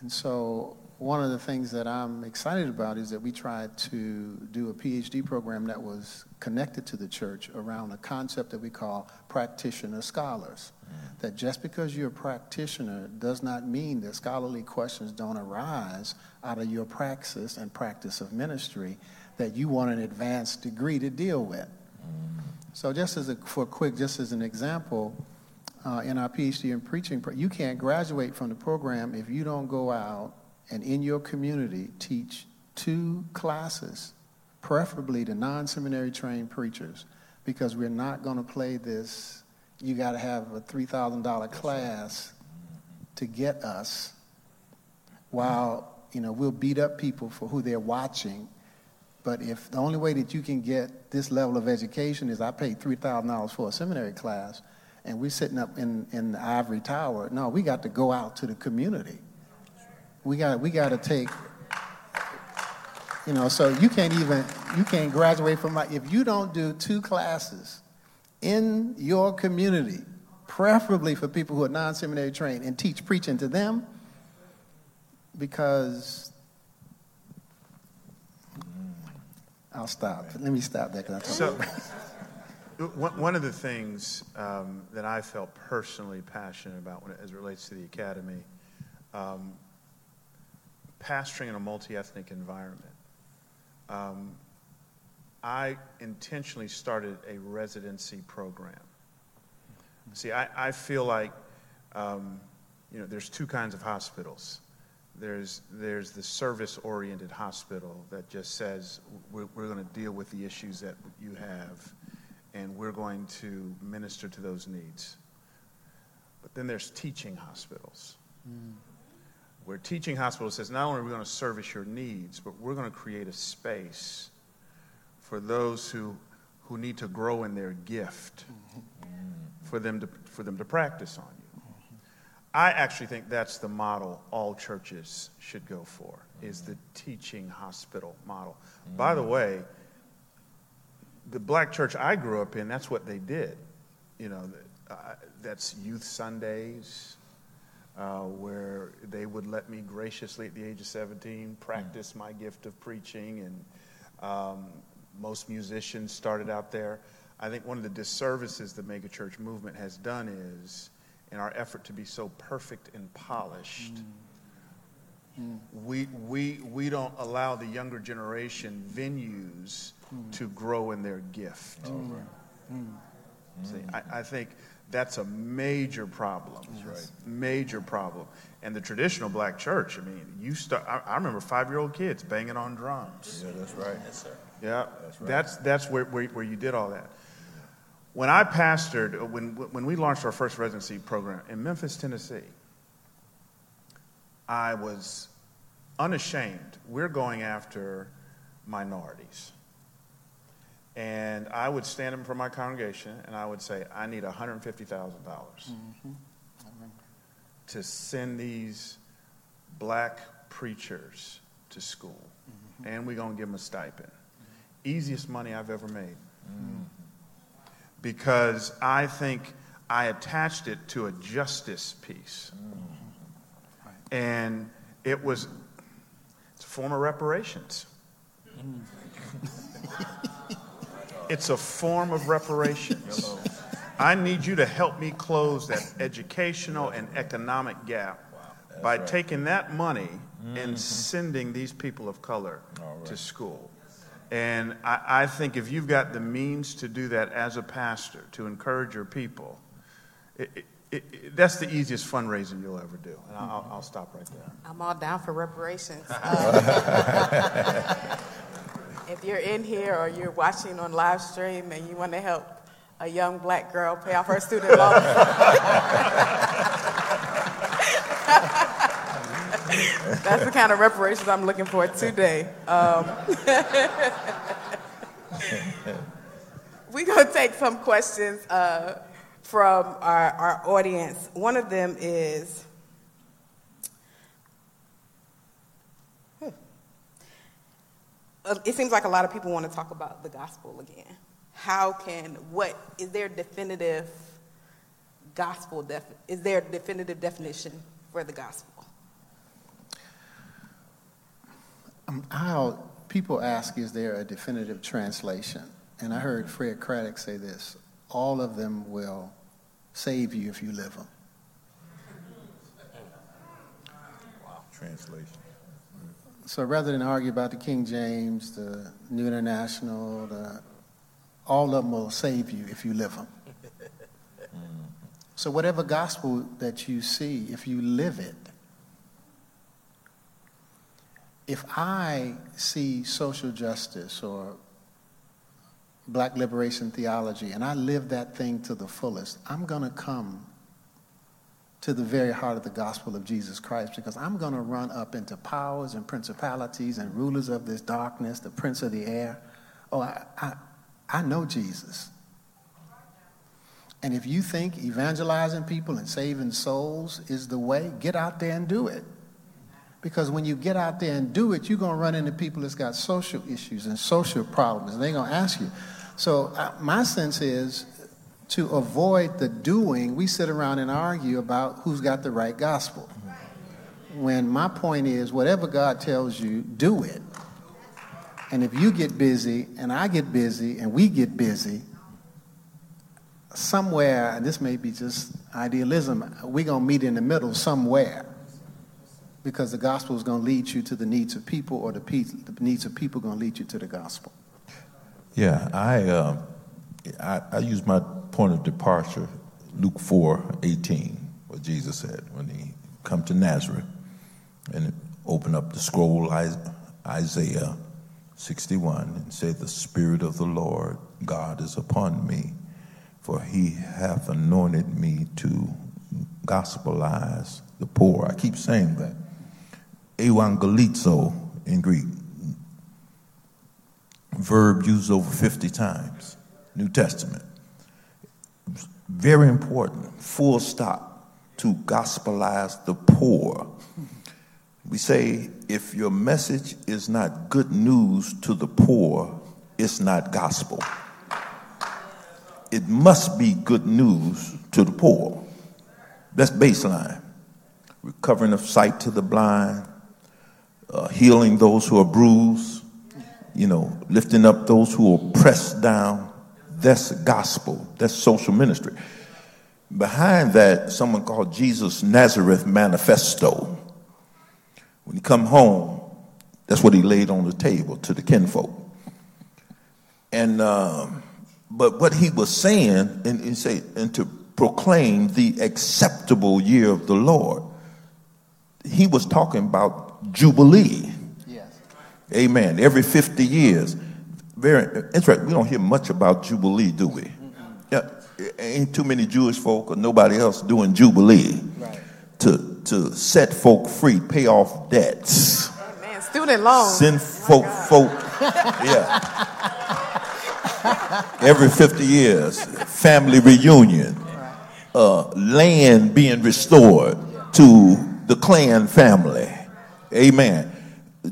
Speaker 5: And so one of the things that I'm excited about is that we tried to do a PhD program that was connected to the church around a concept that we call practitioner scholars. That just because you're a practitioner does not mean that scholarly questions don't arise out of your praxis and practice of ministry that you want an advanced degree to deal with. So just as a, for quick, just as an example, uh, in our PhD in preaching, you can't graduate from the program if you don't go out and in your community teach two classes, preferably to non-seminary trained preachers, because we're not going to play this. You got to have a three thousand dollar class to get us, while you know we'll beat up people for who they're watching. But if the only way that you can get this level of education is I paid three thousand dollars for a seminary class, and we're sitting up in, in the ivory tower. No, we got to go out to the community. We got we got to take. You know, so you can't even you can't graduate from my if you don't do two classes in your community, preferably for people who are non-seminary trained, and teach preaching to them, because I'll stop. Let me stop there because I'm talking.
Speaker 3: So, one one of the things um, that I felt personally passionate about when it, as it relates to the academy, um, pastoring in a multi-ethnic environment, um, I intentionally started a residency program. See, I, I feel like, um, you know, there's two kinds of hospitals. There's, there's the service-oriented hospital that just says, we're, we're going to deal with the issues that you have, and we're going to minister to those needs. But then there's teaching hospitals, where teaching hospital says, not only are we going to service your needs, but we're going to create a space for those who, who need to grow in their gift, mm-hmm. for them to, for them to practice on you. I actually think that's the model all churches should go for, is the mm-hmm. teaching hospital model. Mm-hmm. By the way, the black church I grew up in, that's what they did. You know, uh, that's youth Sundays, uh, where they would let me graciously at the age of 17 practice mm. my gift of preaching, and um, most musicians started out there. I think one of the disservices the megachurch movement has done is, in our effort to be so perfect and polished, mm. Mm. we, we, we don't allow the younger generation venues to grow in their gift. See, I, I think that's a major problem. Major problem. And the traditional black church, I mean, you start, I, I remember five year old kids banging on drums.
Speaker 2: Yeah, that's right. Yes, sir.
Speaker 3: Yeah,
Speaker 2: That's right.
Speaker 3: that's, that's where, where, where you did all that. When I pastored, uh, when, when we launched our first residency program in Memphis, Tennessee, I was unashamed. We're going after minorities. And I would stand in front of my congregation and I would say, I need $150,000 to send these black preachers to school. Mm-hmm. And we're going to give them a stipend. Easiest money I've ever made. Mm-hmm. Because I think I attached it to a justice piece. Mm-hmm. And it was it's a form of reparations. it's a form of reparations. I need you to help me close that educational and economic gap by taking that money and mm-hmm. sending these people of color to school. And I, I think if you've got the means to do that as a pastor, to encourage your people, it, it, it, that's the easiest fundraising you'll ever do. And I'll, I'll stop right there.
Speaker 1: I'm all down for reparations. If you're in here or you're watching on live stream and you want to help a young black girl pay off her student loans, that's the kind of reparations I'm looking for today. Um, we're going to take some questions uh, from our, our audience. One of them is hmm. Uh, it seems like a lot of people want to talk about the gospel again. How can, what, is there a definitive gospel, def, is there a definitive definition for the gospel?
Speaker 5: Um, how people ask, is there a definitive translation? And I heard Fred Craddock say this all of them will save you if you live them.
Speaker 2: Wow. Translation.
Speaker 5: So rather than argue about the King James, the New International, the, all of them will save you if you live them. Mm-hmm. So whatever gospel that you see, if you live it, if I see social justice or black liberation theology and I live that thing to the fullest, I'm going to come to the very heart of the gospel of Jesus Christ because I'm going to run up into powers and principalities and rulers of this darkness, the prince of the air. Oh, I, I, I know Jesus. And if you think evangelizing people and saving souls is the way, get out there and do it. Because when you get out there and do it, you're going to run into people that's got social issues and social problems, and they're going to ask you. So, uh, my sense is to avoid the doing, we sit around and argue about who's got the right gospel. When my point is, whatever God tells you, do it. And if you get busy, and I get busy, and we get busy, somewhere, and this may be just idealism, we're going to meet in the middle somewhere because the gospel is going to lead you to the needs of people, or the, pe- the needs of people going to lead you to the gospel.
Speaker 2: Yeah, I, uh, I, I use my point of departure, Luke 4 18, what Jesus said when he come to Nazareth and open up the scroll Isaiah 61 and say, The Spirit of the Lord God is upon me, for he hath anointed me to gospelize the poor. I keep saying that. Evangelizo in Greek. Verb used over 50 times. New Testament. Very important, full stop, to gospelize the poor. We say if your message is not good news to the poor, it's not gospel. It must be good news to the poor. That's baseline. Recovering of sight to the blind, uh, healing those who are bruised, you know, lifting up those who are pressed down. That's gospel. That's social ministry. Behind that, someone called Jesus Nazareth Manifesto. When he come home, that's what he laid on the table to the kinfolk. And um, but what he was saying, and, and say, and to proclaim the acceptable year of the Lord, he was talking about jubilee.
Speaker 5: Yes.
Speaker 2: Amen. Every 50 years. Very interesting. We don't hear much about jubilee, do we? Yeah, ain't too many Jewish folk or nobody else doing jubilee
Speaker 5: Right.
Speaker 2: to to set folk free, pay off debts,
Speaker 1: Man, student loans.
Speaker 2: send folk folk. Yeah. Every 50 years, family reunion, uh, land being restored to the clan family. Amen.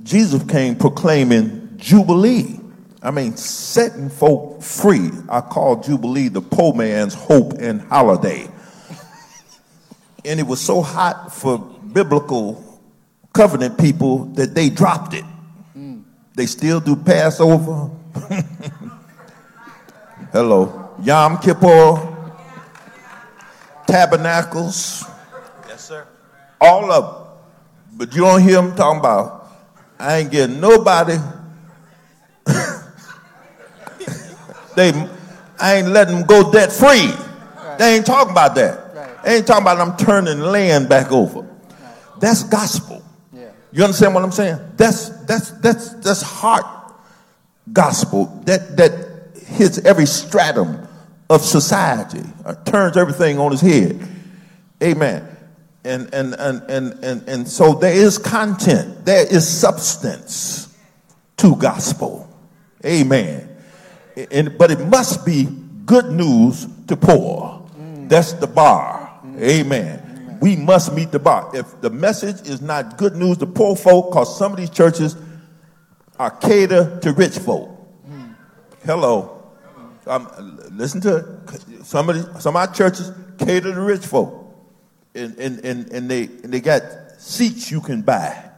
Speaker 2: Jesus came proclaiming Jubilee. I mean, setting folk free. I call Jubilee the poor man's hope and holiday. And it was so hot for biblical covenant people that they dropped it. They still do Passover. Hello. Yom Kippur. Tabernacles.
Speaker 4: Yes, sir.
Speaker 2: All of them. But you don't hear them talking about, I ain't getting nobody. They, I ain't letting them go debt free. They ain't talking about that.
Speaker 5: Right.
Speaker 2: They ain't talking about them turning land back over. That's gospel.
Speaker 5: Yeah.
Speaker 2: You understand what I'm saying? That's that's that's that's heart gospel that that hits every stratum of society, uh, turns everything on his head. Amen. And and and and and and so there is content, there is substance to gospel. Amen. And but it must be good news to poor. That's the bar. Amen. We must meet the bar. If the message is not good news to poor folk, because some of these churches are cater to rich folk. Hello. Um, listen to. Some of, some of our churches cater to rich folk. And, and, and, and, they, and they got seats you can buy.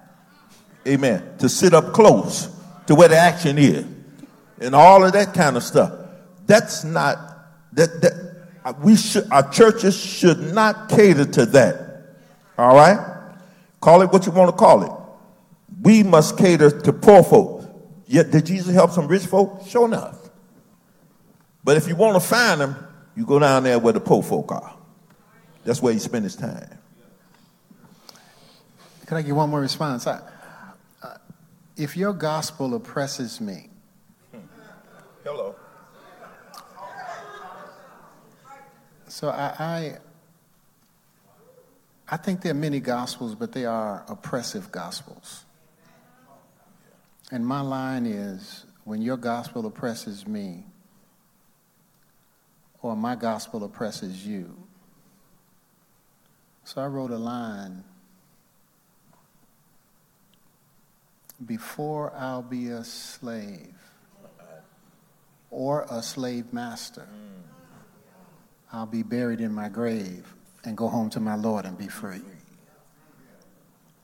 Speaker 2: Amen. To sit up close to where the action is. And all of that kind of stuff. That's not, that, that, we should, our churches should not cater to that. All right? Call it what you want to call it. We must cater to poor folk. Yet, did Jesus help some rich folk? Sure enough. But if you want to find them, you go down there where the poor folk are. That's where he spent his time.
Speaker 5: Can I get one more response? I, uh, if your gospel oppresses me,
Speaker 2: Hello.
Speaker 5: So I, I, I think there are many gospels, but they are oppressive gospels. And my line is when your gospel oppresses me, or my gospel oppresses you. So I wrote a line before I'll be a slave or a slave master. Mm. I'll be buried in my grave and go home to my Lord and be free.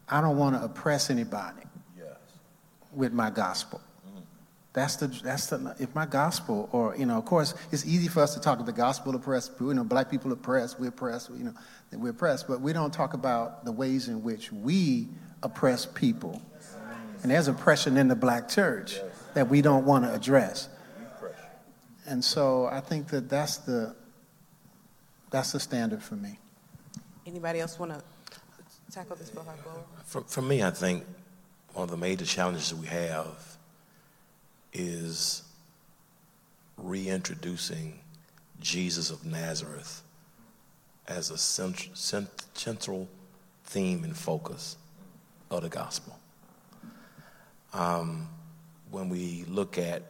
Speaker 5: I don't want to oppress anybody with my gospel. That's the that's the if my gospel or you know of course it's easy for us to talk about the gospel oppressed you know black people oppressed we're oppressed you know we're oppressed but we don't talk about the ways in which we oppress people and there's oppression in the black church that we don't want to address and so I think that that's the that's the standard for me.
Speaker 1: Anybody else want to tackle this before I go?
Speaker 4: For, for me, I think one of the major challenges that we have is reintroducing Jesus of Nazareth as a central, central theme and focus of the gospel. Um, when we look at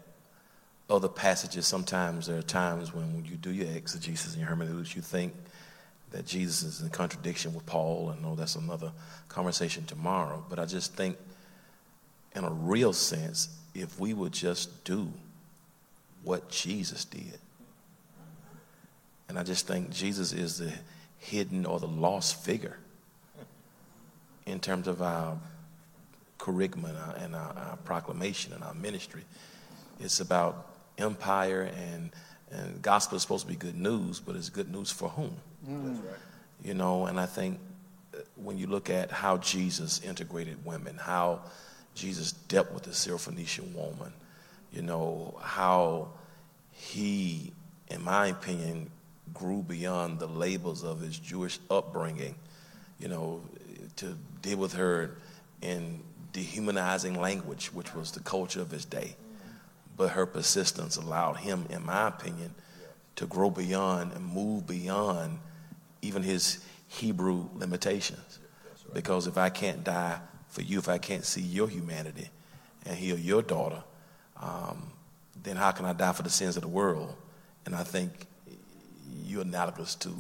Speaker 4: other passages, sometimes there are times when you do your exegesis and your hermeneutics, you think that Jesus is in contradiction with Paul. I know oh, that's another conversation tomorrow, but I just think, in a real sense, if we would just do what Jesus did, and I just think Jesus is the hidden or the lost figure in terms of our curriculum and our, and our, our proclamation and our ministry. It's about empire and and gospel is supposed to be good news, but it's good news for whom? Mm. You know, and I think uh, when you look at how Jesus integrated women, how Jesus dealt with the Syrophoenician woman, you know, how he, in my opinion, grew beyond the labels of his Jewish upbringing, you know, to deal with her in dehumanizing language, which was the culture of his day but her persistence allowed him, in my opinion, to grow beyond and move beyond even his Hebrew limitations. Because if I can't die for you, if I can't see your humanity and heal your daughter, um, then how can I die for the sins of the world? And I think you're analogous to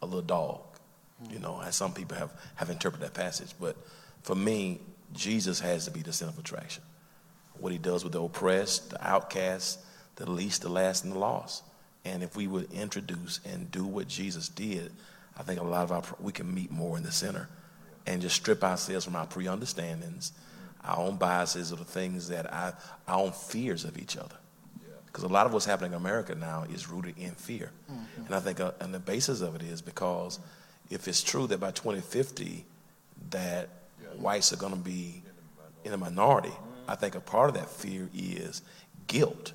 Speaker 4: a little dog, you know, as some people have, have interpreted that passage. But for me, Jesus has to be the center of attraction what he does with the oppressed, the outcasts, the least, the last, and the lost. And if we would introduce and do what Jesus did, I think a lot of our we can meet more in the center, and just strip ourselves from our pre-understandings, our own biases, or the things that I, our own fears of each other. Because a lot of what's happening in America now is rooted in fear, mm-hmm. and I think, uh, and the basis of it is because if it's true that by 2050 that whites are going to be in a minority, I think a part of that fear is guilt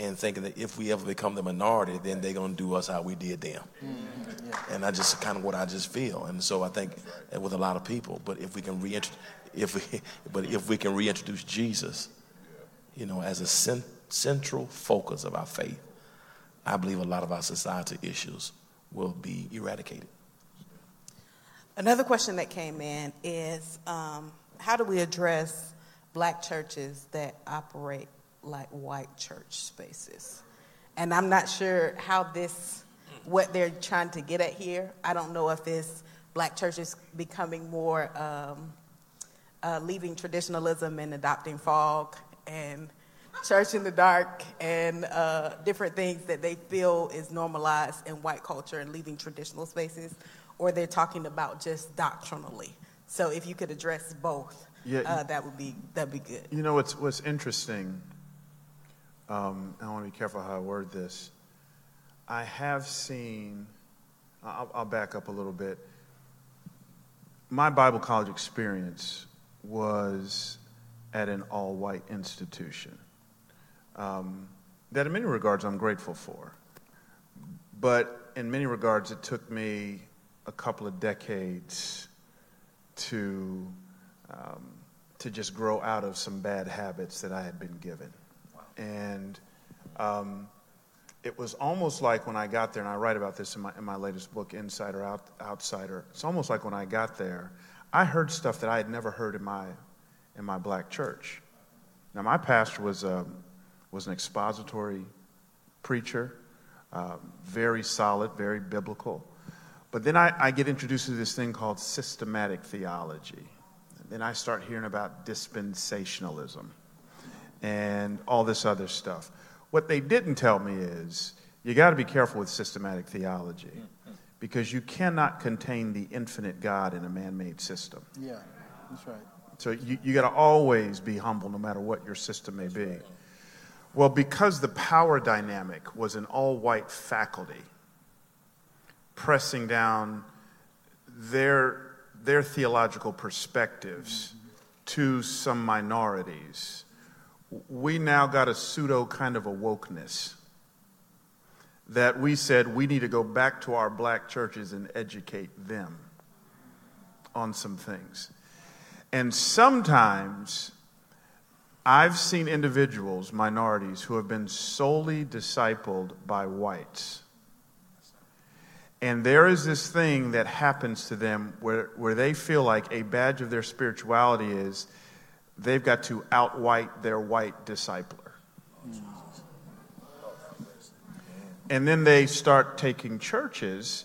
Speaker 4: and thinking that if we ever become the minority, then they're going to do us how we did them. Mm-hmm. And that's just kind of what I just feel. And so I think with a lot of people, but if we can reintroduce, if we, but if we can reintroduce Jesus, you know, as a cent- central focus of our faith, I believe a lot of our society issues will be eradicated.
Speaker 1: Another question that came in is um, how do we address black churches that operate like white church spaces. And I'm not sure how this what they're trying to get at here. I don't know if it's black churches becoming more um, uh, leaving traditionalism and adopting fog and church in the dark and uh, different things that they feel is normalized in white culture and leaving traditional spaces, or they're talking about just doctrinally. So if you could address both, yeah, uh, that would be that'd be good.
Speaker 3: You know what's what's interesting. Um, I want to be careful how I word this. I have seen. I'll, I'll back up a little bit. My Bible college experience was at an all-white institution um, that, in many regards, I'm grateful for. But in many regards, it took me a couple of decades to, um, to just grow out of some bad habits that I had been given. Wow. And um, it was almost like when I got there, and I write about this in my, in my latest book, Insider Out, Outsider. It's almost like when I got there, I heard stuff that I had never heard in my, in my black church. Now, my pastor was, um, was an expository preacher, uh, very solid, very biblical. But then I, I get introduced to this thing called systematic theology. And then I start hearing about dispensationalism and all this other stuff. What they didn't tell me is you got to be careful with systematic theology because you cannot contain the infinite God in a man made system.
Speaker 5: Yeah, that's right.
Speaker 3: So you, you got to always be humble no matter what your system may be. Well, because the power dynamic was an all white faculty, pressing down their, their theological perspectives to some minorities, we now got a pseudo kind of a wokeness that we said we need to go back to our black churches and educate them on some things. And sometimes I've seen individuals, minorities, who have been solely discipled by whites and there is this thing that happens to them where, where they feel like a badge of their spirituality is they've got to outwhite their white discipler. And then they start taking churches,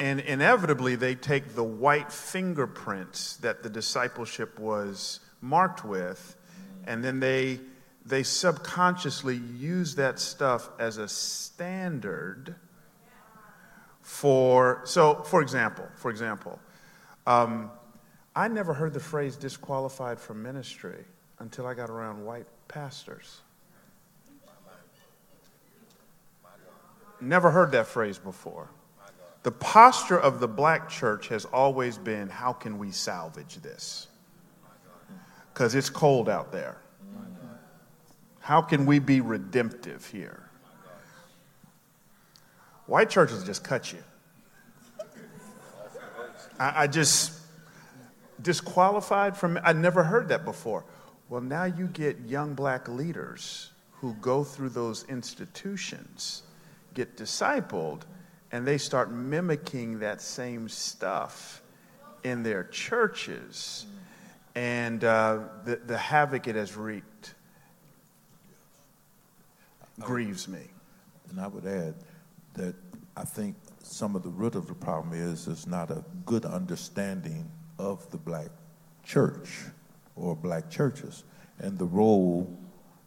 Speaker 3: and inevitably they take the white fingerprints that the discipleship was marked with, and then they, they subconsciously use that stuff as a standard for, so for example, for example, um, I never heard the phrase disqualified from ministry until I got around white pastors. Never heard that phrase before. The posture of the black church has always been how can we salvage this? Because it's cold out there. How can we be redemptive here? White churches just cut you. I, I just disqualified from, I never heard that before. Well, now you get young black leaders who go through those institutions, get discipled, and they start mimicking that same stuff in their churches. And uh, the, the havoc it has wreaked grieves me.
Speaker 2: And I would add that I think some of the root of the problem is is not a good understanding of the black church or black churches and the role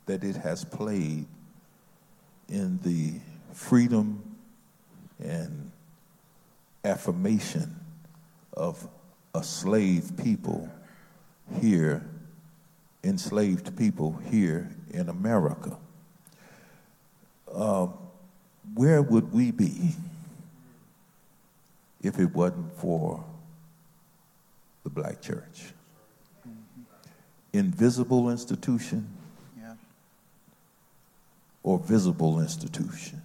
Speaker 2: that it has played in the freedom and affirmation of a slave people here, enslaved people here in America. Um, where would we be if it wasn't for the black church? Mm-hmm. Invisible institution yeah. or visible institution?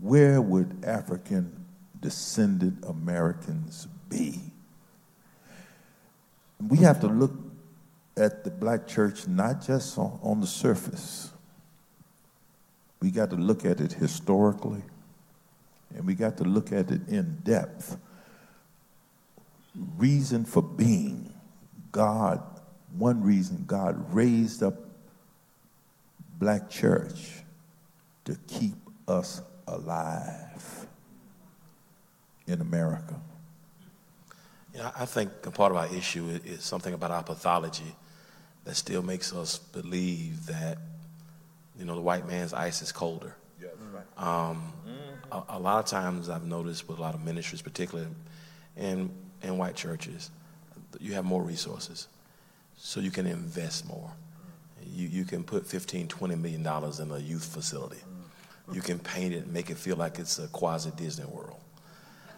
Speaker 2: Where would African descended Americans be? We have to look at the black church not just on, on the surface we got to look at it historically, and we got to look at it in depth. Reason for being God, one reason God raised up black church to keep us alive. in America?
Speaker 4: Yeah, I think a part of our issue is, is something about our pathology that still makes us believe that, you know, the white man's ice is colder.
Speaker 2: Yes, right.
Speaker 4: Um, mm-hmm. a, a, lot of times I've noticed with a lot of ministries, particularly in, in white churches, you have more resources, so you can invest more. You, you can put 15, 20 million dollars in a youth facility. Mm. You can paint it and make it feel like it's a quasi Disney World.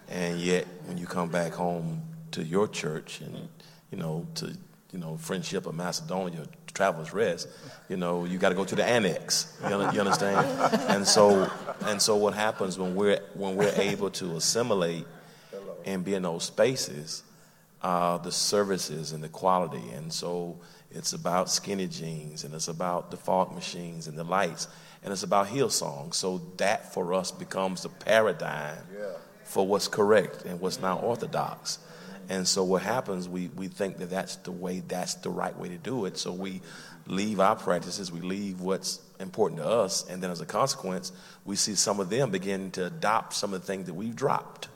Speaker 4: And yet, when you come back home to your church and, mm. you know, to, you know, Friendship of Macedonia, Travelers Rest, you know, you got to go to the annex. You, you understand? and so, and so, what happens when we're when we're able to assimilate and be in those spaces, uh, the services and the quality, and so it's about skinny jeans, and it's about the fog machines and the lights, and it's about Hillsong. So that for us becomes the paradigm yeah. for what's correct and what's not orthodox. And so what happens, we, we think that that's the way, that's the right way to do it. So we leave our practices, we leave what's important to us, and then as a consequence, we see some of them begin to adopt some of the things that we've dropped.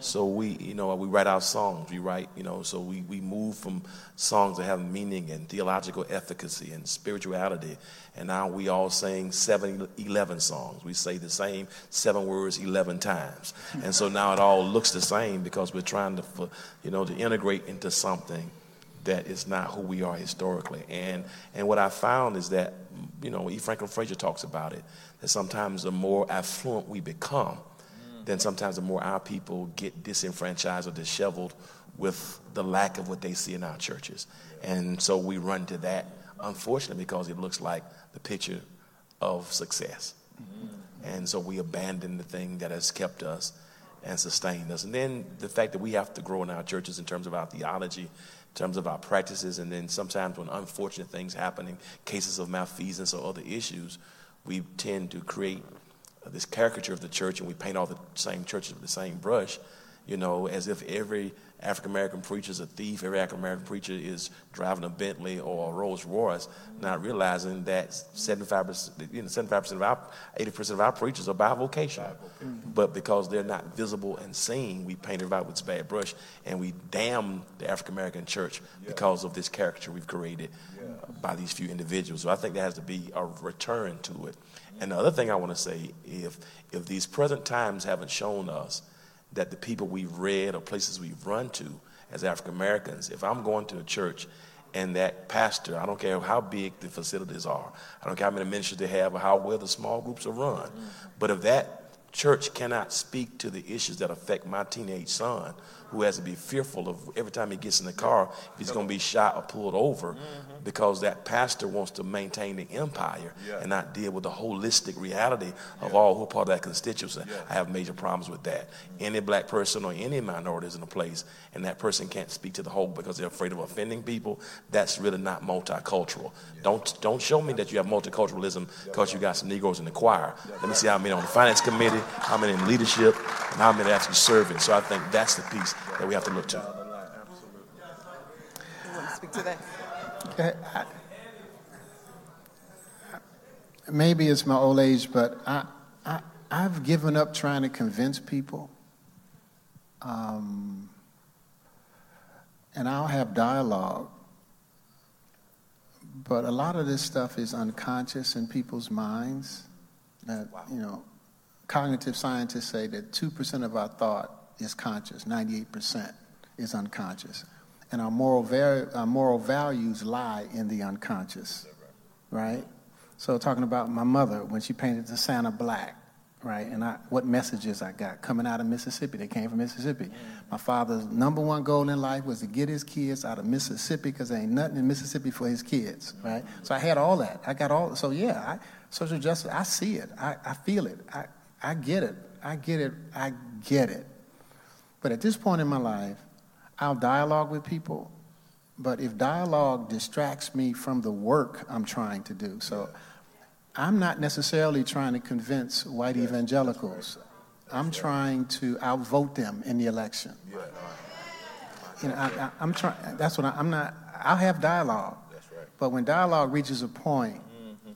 Speaker 4: So we, you know, we write our songs. We write, you know, so we, we move from songs that have meaning and theological efficacy and spirituality. And now we all sing seven, 11 songs. We say the same seven words 11 times. And so now it all looks the same because we're trying to, you know, to integrate into something that is not who we are historically. And, and what I found is that, you know, E. Franklin Frazier talks about it, that sometimes the more affluent we become, then sometimes the more our people get disenfranchised or disheveled with the lack of what they see in our churches. And so we run to that, unfortunately, because it looks like the picture of success. And so we abandon the thing that has kept us and sustained us. And then the fact that we have to grow in our churches in terms of our theology, in terms of our practices, and then sometimes when unfortunate things happen, cases of malfeasance or other issues, we tend to create this caricature of the church and we paint all the same churches with the same brush, you know, as if every African American preacher is a thief, every African American preacher is driving a Bentley or a Rolls Royce, not realizing that 75%, you know, 75% of our, 80% of our preachers are bivocational. But because they're not visible and seen, we paint everybody with this bad brush and we damn the African American church because of this caricature we've created by these few individuals. So I think there has to be a return to it. And the other thing I want to say, if if these present times haven't shown us that the people we've read or places we've run to as African Americans, if I'm going to a church and that pastor, I don't care how big the facilities are, I don't care how many ministers they have or how well the small groups are run, mm. but if that church cannot speak to the issues that affect my teenage son who has to be fearful of every time he gets in the car if he's going to be shot or pulled over mm-hmm. because that pastor wants to maintain the empire yeah. and not deal with the holistic reality of yeah. all who are part of that constituency. Yeah. I have major problems with that. Any black person or any minority is in a place and that person can't speak to the whole because they're afraid of offending people, that's really not multicultural. Don't, don't show me that you have multiculturalism because you got some Negroes in the choir. Let me see how many on the finance committee, how many in leadership, and how many actually serving. So I think that's the piece that we have to look to.
Speaker 1: You want to speak to that?
Speaker 5: I, maybe it's my old age, but I, I, I've given up trying to convince people. Um, and I'll have dialogue. But a lot of this stuff is unconscious in people's minds. That, wow. you know, cognitive scientists say that 2% of our thought is conscious, 98% is unconscious. And our moral, var- our moral values lie in the unconscious, right? So, talking about my mother when she painted the Santa black, right? And I, what messages I got coming out of Mississippi. They came from Mississippi. My father's number one goal in life was to get his kids out of Mississippi because there ain't nothing in Mississippi for his kids, right? So I had all that. I got all. So yeah, I, social justice. I see it. I, I feel it. I, I get it. I get it. I get it. But at this point in my life, I'll dialogue with people, but if dialogue distracts me from the work I'm trying to do, so I'm not necessarily trying to convince white evangelicals. I'm trying to outvote them in the election. You know, I, am trying. That's what I, am not. I'll have dialogue, That's right. but when dialogue reaches a point, mm-hmm.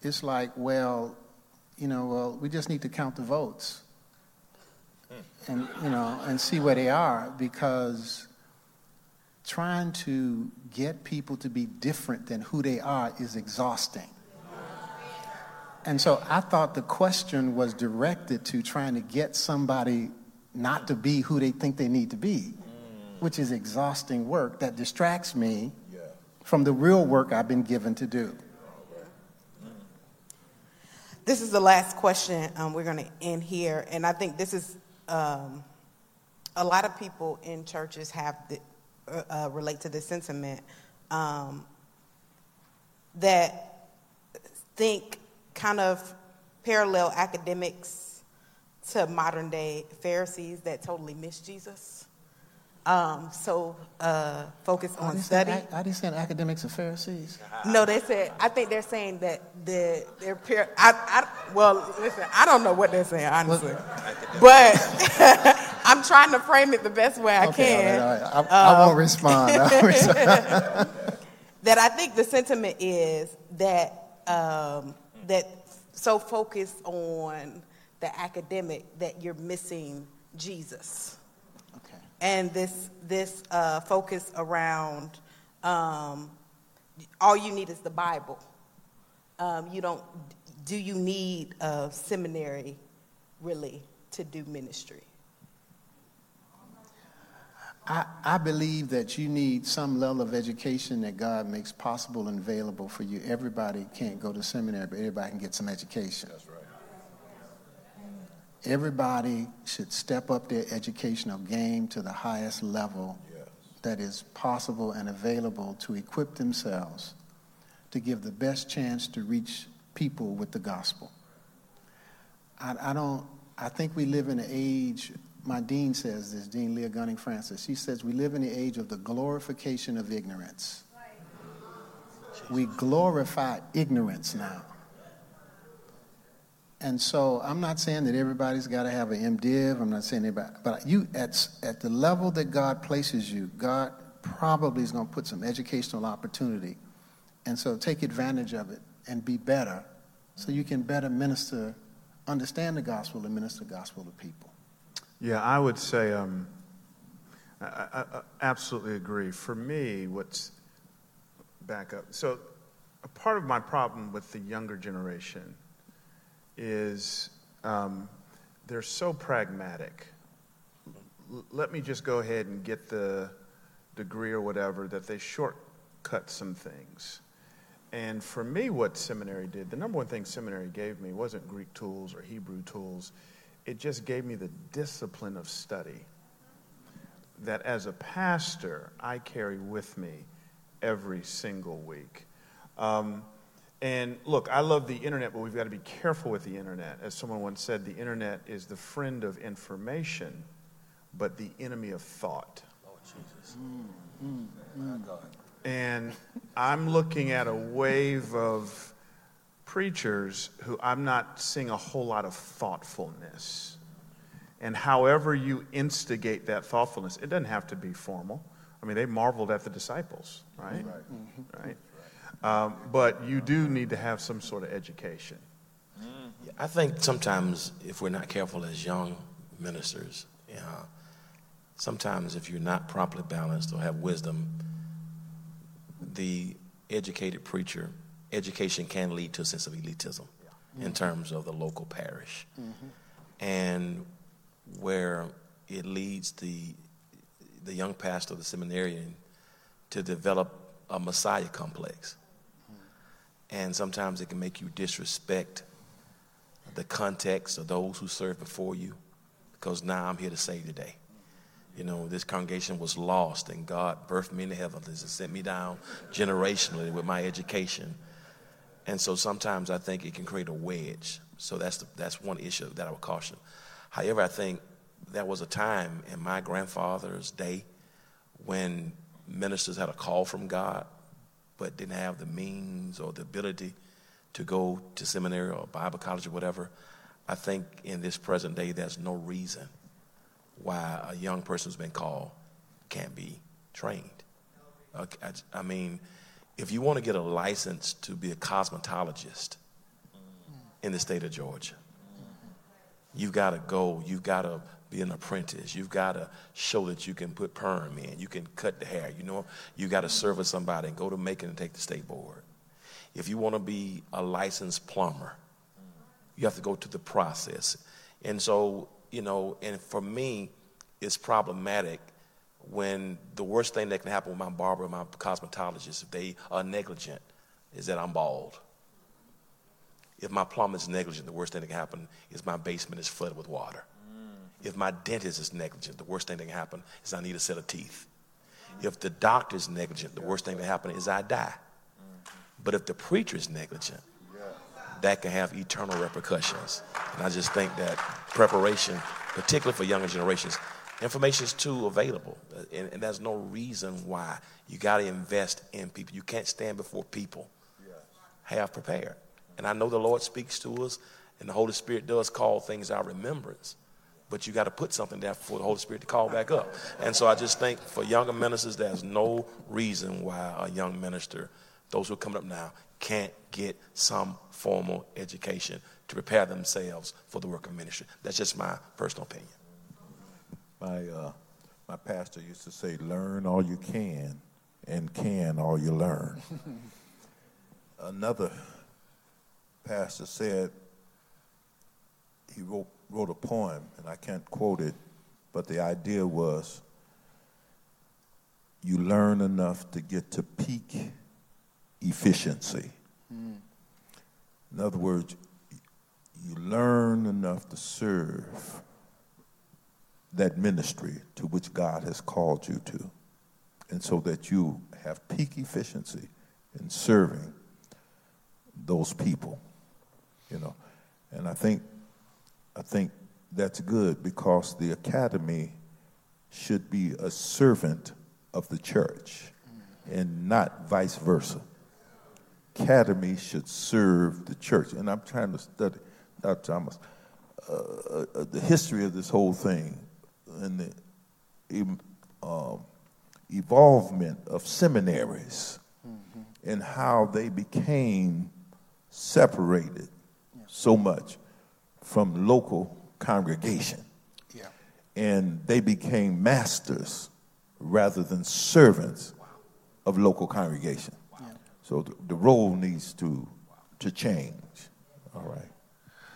Speaker 5: it's like, well, you know, well, we just need to count the votes and you know and see where they are because trying to get people to be different than who they are is exhausting. And so I thought the question was directed to trying to get somebody not to be who they think they need to be, which is exhausting work that distracts me from the real work I've been given to do.
Speaker 1: This is the last question um, we're going to end here, and I think this is um, a lot of people in churches have the, uh, uh, relate to this sentiment um, that think kind of parallel academics to modern day Pharisees that totally miss Jesus. Um, so uh, focus on study.
Speaker 5: Say, I, I didn't say academics are Pharisees.
Speaker 1: No, they said. I think they're saying that the their peer. I, I well, listen. I don't know what they're saying honestly, but I'm trying to frame it the best way I
Speaker 5: okay,
Speaker 1: can.
Speaker 5: All right, all right. I, um, I, won't respond.
Speaker 1: that I think the sentiment is that um, that so focused on the academic that you're missing Jesus and this this uh, focus around um, all you need is the Bible. Um, you don't. Do you need a seminary, really, to do ministry?
Speaker 5: I, I believe that you need some level of education that God makes possible and available for you. Everybody can't go to seminary, but everybody can get some education. That's right. Everybody should step up their educational game to the highest level yes. that is possible and available to equip themselves to give the best chance to reach people with the gospel. I, I don't, I think we live in an age, my dean says this, Dean Leah Gunning Francis, she says we live in the age of the glorification of ignorance. We glorify ignorance now. And so I'm not saying that everybody's got to have an MDiv. I'm not saying anybody, but you at at the level that God places you, God probably is going to put some educational opportunity, and so take advantage of it and be better, so you can better minister, understand the gospel, and minister the gospel to people.
Speaker 3: Yeah, I would say um, I, I, I absolutely agree. For me, what's back up. So, a part of my problem with the younger generation is um, they're so pragmatic. L- let me just go ahead and get the degree or whatever that they shortcut some things. And for me, what seminary did, the number one thing seminary gave me wasn't Greek tools or Hebrew tools. It just gave me the discipline of study that as a pastor, I carry with me every single week. Um, and look, I love the internet, but we've got to be careful with the internet. As someone once said, the internet is the friend of information, but the enemy of thought. Oh, Jesus. Mm, mm, mm. And I'm looking at a wave of preachers who I'm not seeing a whole lot of thoughtfulness. And however you instigate that thoughtfulness, it doesn't have to be formal. I mean, they marveled at the disciples, right? Right. Mm-hmm. right? Um, but you do need to have some sort of education.
Speaker 4: I think sometimes if we're not careful as young ministers, sometimes if you're not properly balanced or have wisdom, the educated preacher, education can lead to a sense of elitism yeah. in terms of the local parish. Mm-hmm. And where it leads the, the young pastor, the seminarian, to develop a messiah complex and sometimes it can make you disrespect the context of those who serve before you because now I'm here to save the day. You know, this congregation was lost, and God birthed me in the heavens and sent me down generationally with my education. And so sometimes I think it can create a wedge. So that's, the, that's one issue that I would caution. However, I think there was a time in my grandfather's day when ministers had a call from God but didn't have the means or the ability to go to seminary or Bible college or whatever, I think in this present day, there's no reason why a young person who's been called can't be trained. I mean, if you want to get a license to be a cosmetologist in the state of Georgia, you've got to go, you've got to be an apprentice. You've got to show that you can put perm in. You can cut the hair. You know, you got to serve with somebody and go to Macon and take the state board. If you want to be a licensed plumber, you have to go to the process. And so, you know, and for me, it's problematic when the worst thing that can happen with my barber my cosmetologist, if they are negligent, is that I'm bald. If my plumber is negligent, the worst thing that can happen is my basement is flooded with water. If my dentist is negligent, the worst thing that can happen is I need a set of teeth. If the doctor is negligent, the worst thing that can happen is I die. But if the preacher is negligent, that can have eternal repercussions. And I just think that preparation, particularly for younger generations, information is too available. And, and there's no reason why you got to invest in people. You can't stand before people half prepared. And I know the Lord speaks to us, and the Holy Spirit does call things our remembrance. But you got to put something there for the Holy Spirit to call back up. And so I just think for younger ministers, there's no reason why a young minister, those who are coming up now, can't get some formal education to prepare themselves for the work of ministry. That's just my personal opinion.
Speaker 2: My, uh, my pastor used to say, learn all you can and can all you learn. Another pastor said he wrote, wrote a poem, and I can't quote it, but the idea was you learn enough to get to peak efficiency. Mm. In other words, you learn enough to serve that ministry to which God has called you to, and so that you have peak efficiency in serving those people you know. And I think, I think that's good because the academy should be a servant of the church and not vice versa. Academy should serve the church. And I'm trying to study, Dr. Thomas, uh, uh, the history of this whole thing and the um, evolvement of seminaries mm-hmm. and how they became separated so much from local congregation. Yeah. And they became masters rather than servants of local congregation. Wow. So the, the, role needs to, to change. All right.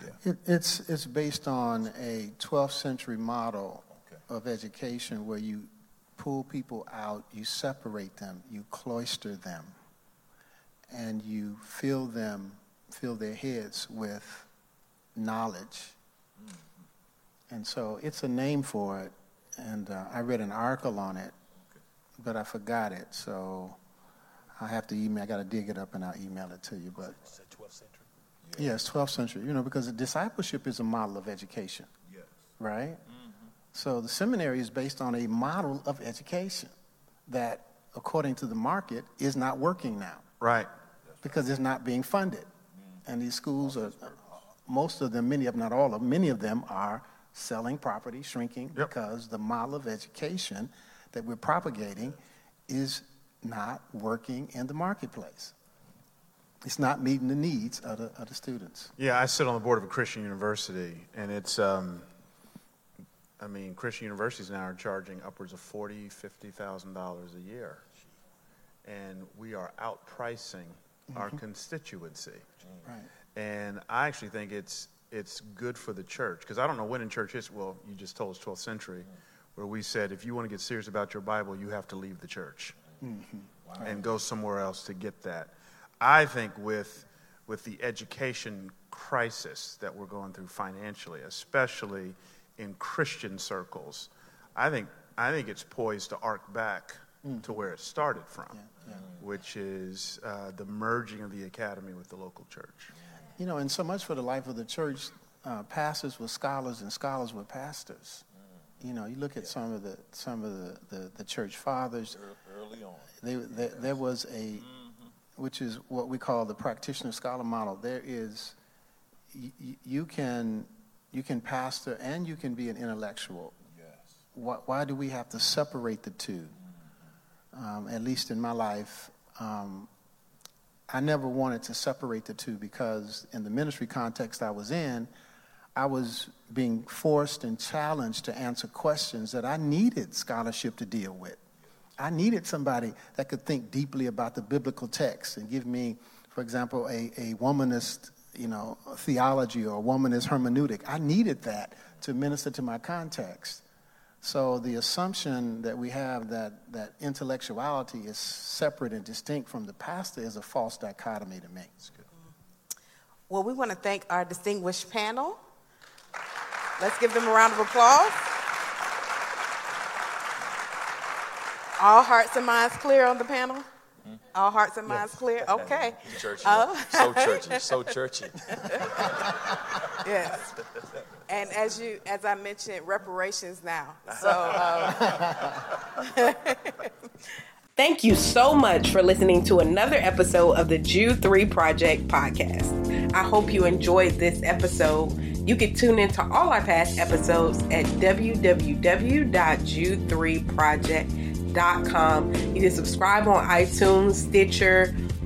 Speaker 5: Yeah. It, it's, it's based on a 12th century model okay. of education where you pull people out, you separate them, you cloister them, and you fill them fill their heads with knowledge. And so it's a name for it. And uh, I read an article on it, but I forgot it. So I have to email. I got to dig it up and I'll email it to you. But 12th century. Yeah. Yes, 12th century. You know, because discipleship is a model of education. Yes. Right. Mm-hmm. So the seminary is based on a model of education that, according to the market, is not working now.
Speaker 3: Right.
Speaker 5: Because it's not being funded. And these schools are, most of them, many of them, not all of them, many of them are selling property, shrinking, yep. because the model of education that we're propagating is not working in the marketplace. It's not meeting the needs of the, of the students.
Speaker 3: Yeah, I sit on the board of a Christian university, and it's, um, I mean, Christian universities now are charging upwards of forty, fifty thousand dollars a year, and we are outpricing mm-hmm. our constituency. Right. And I actually think it's it's good for the church because I don't know when in church history. Well, you just told us 12th century, where we said if you want to get serious about your Bible, you have to leave the church mm-hmm. wow. and go somewhere else to get that. I think with with the education crisis that we're going through financially, especially in Christian circles, I think I think it's poised to arc back mm. to where it started from. Yeah yeah. which is uh, the merging of the academy with the local church.
Speaker 5: You know, and so much for the life of the church, uh, pastors were scholars and scholars were pastors. You know, you look at some of the some of the, the, the church fathers.
Speaker 2: Early on,
Speaker 5: they, they, there was a, mm-hmm. which is what we call the practitioner scholar model. There is, you, you can you can pastor and you can be an intellectual. Yes. Why, why do we have to separate the two? um, at least in my life, um, I never wanted to separate the two because in the ministry context I was in, I was being forced and challenged to answer questions that I needed scholarship to deal with. I needed somebody that could think deeply about the biblical text and give me, for example, a, a womanist you know, theology or a womanist hermeneutic. I needed that to minister to my context. So the assumption that we have that, that intellectuality is separate and distinct from the pastor is a false dichotomy to me.
Speaker 1: Well, we want to thank our distinguished panel. Let's give them a round of applause. All hearts and minds clear on the panel? Hmm? All hearts and minds clear? Okay.
Speaker 4: Churchy. Oh. So churchy. So churchy.
Speaker 1: yes. And as you, as I mentioned, reparations now. So. Um,
Speaker 6: Thank you so much for listening to another episode of the Jude 3 Project podcast. I hope you enjoyed this episode. You can tune into all our past episodes at www.jude3project.com. You can subscribe on iTunes, Stitcher,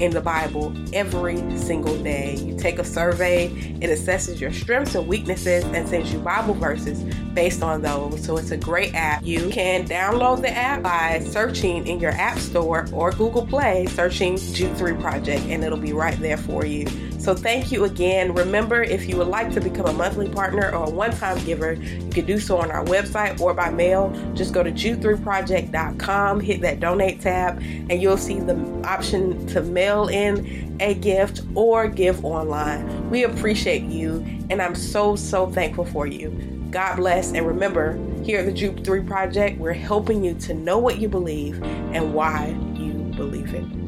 Speaker 6: in the Bible every single day. You take a survey, it assesses your strengths and weaknesses and sends you Bible verses based on those. So it's a great app. You can download the app by searching in your App Store or Google Play, searching Jude 3 Project, and it'll be right there for you. So thank you again. Remember, if you would like to become a monthly partner or a one-time giver, you can do so on our website or by mail. Just go to jude3project.com, hit that donate tab, and you'll see the option to mail in a gift or give online. We appreciate you, and I'm so, so thankful for you. God bless, and remember, here at the Jude 3 Project, we're helping you to know what you believe and why you believe it.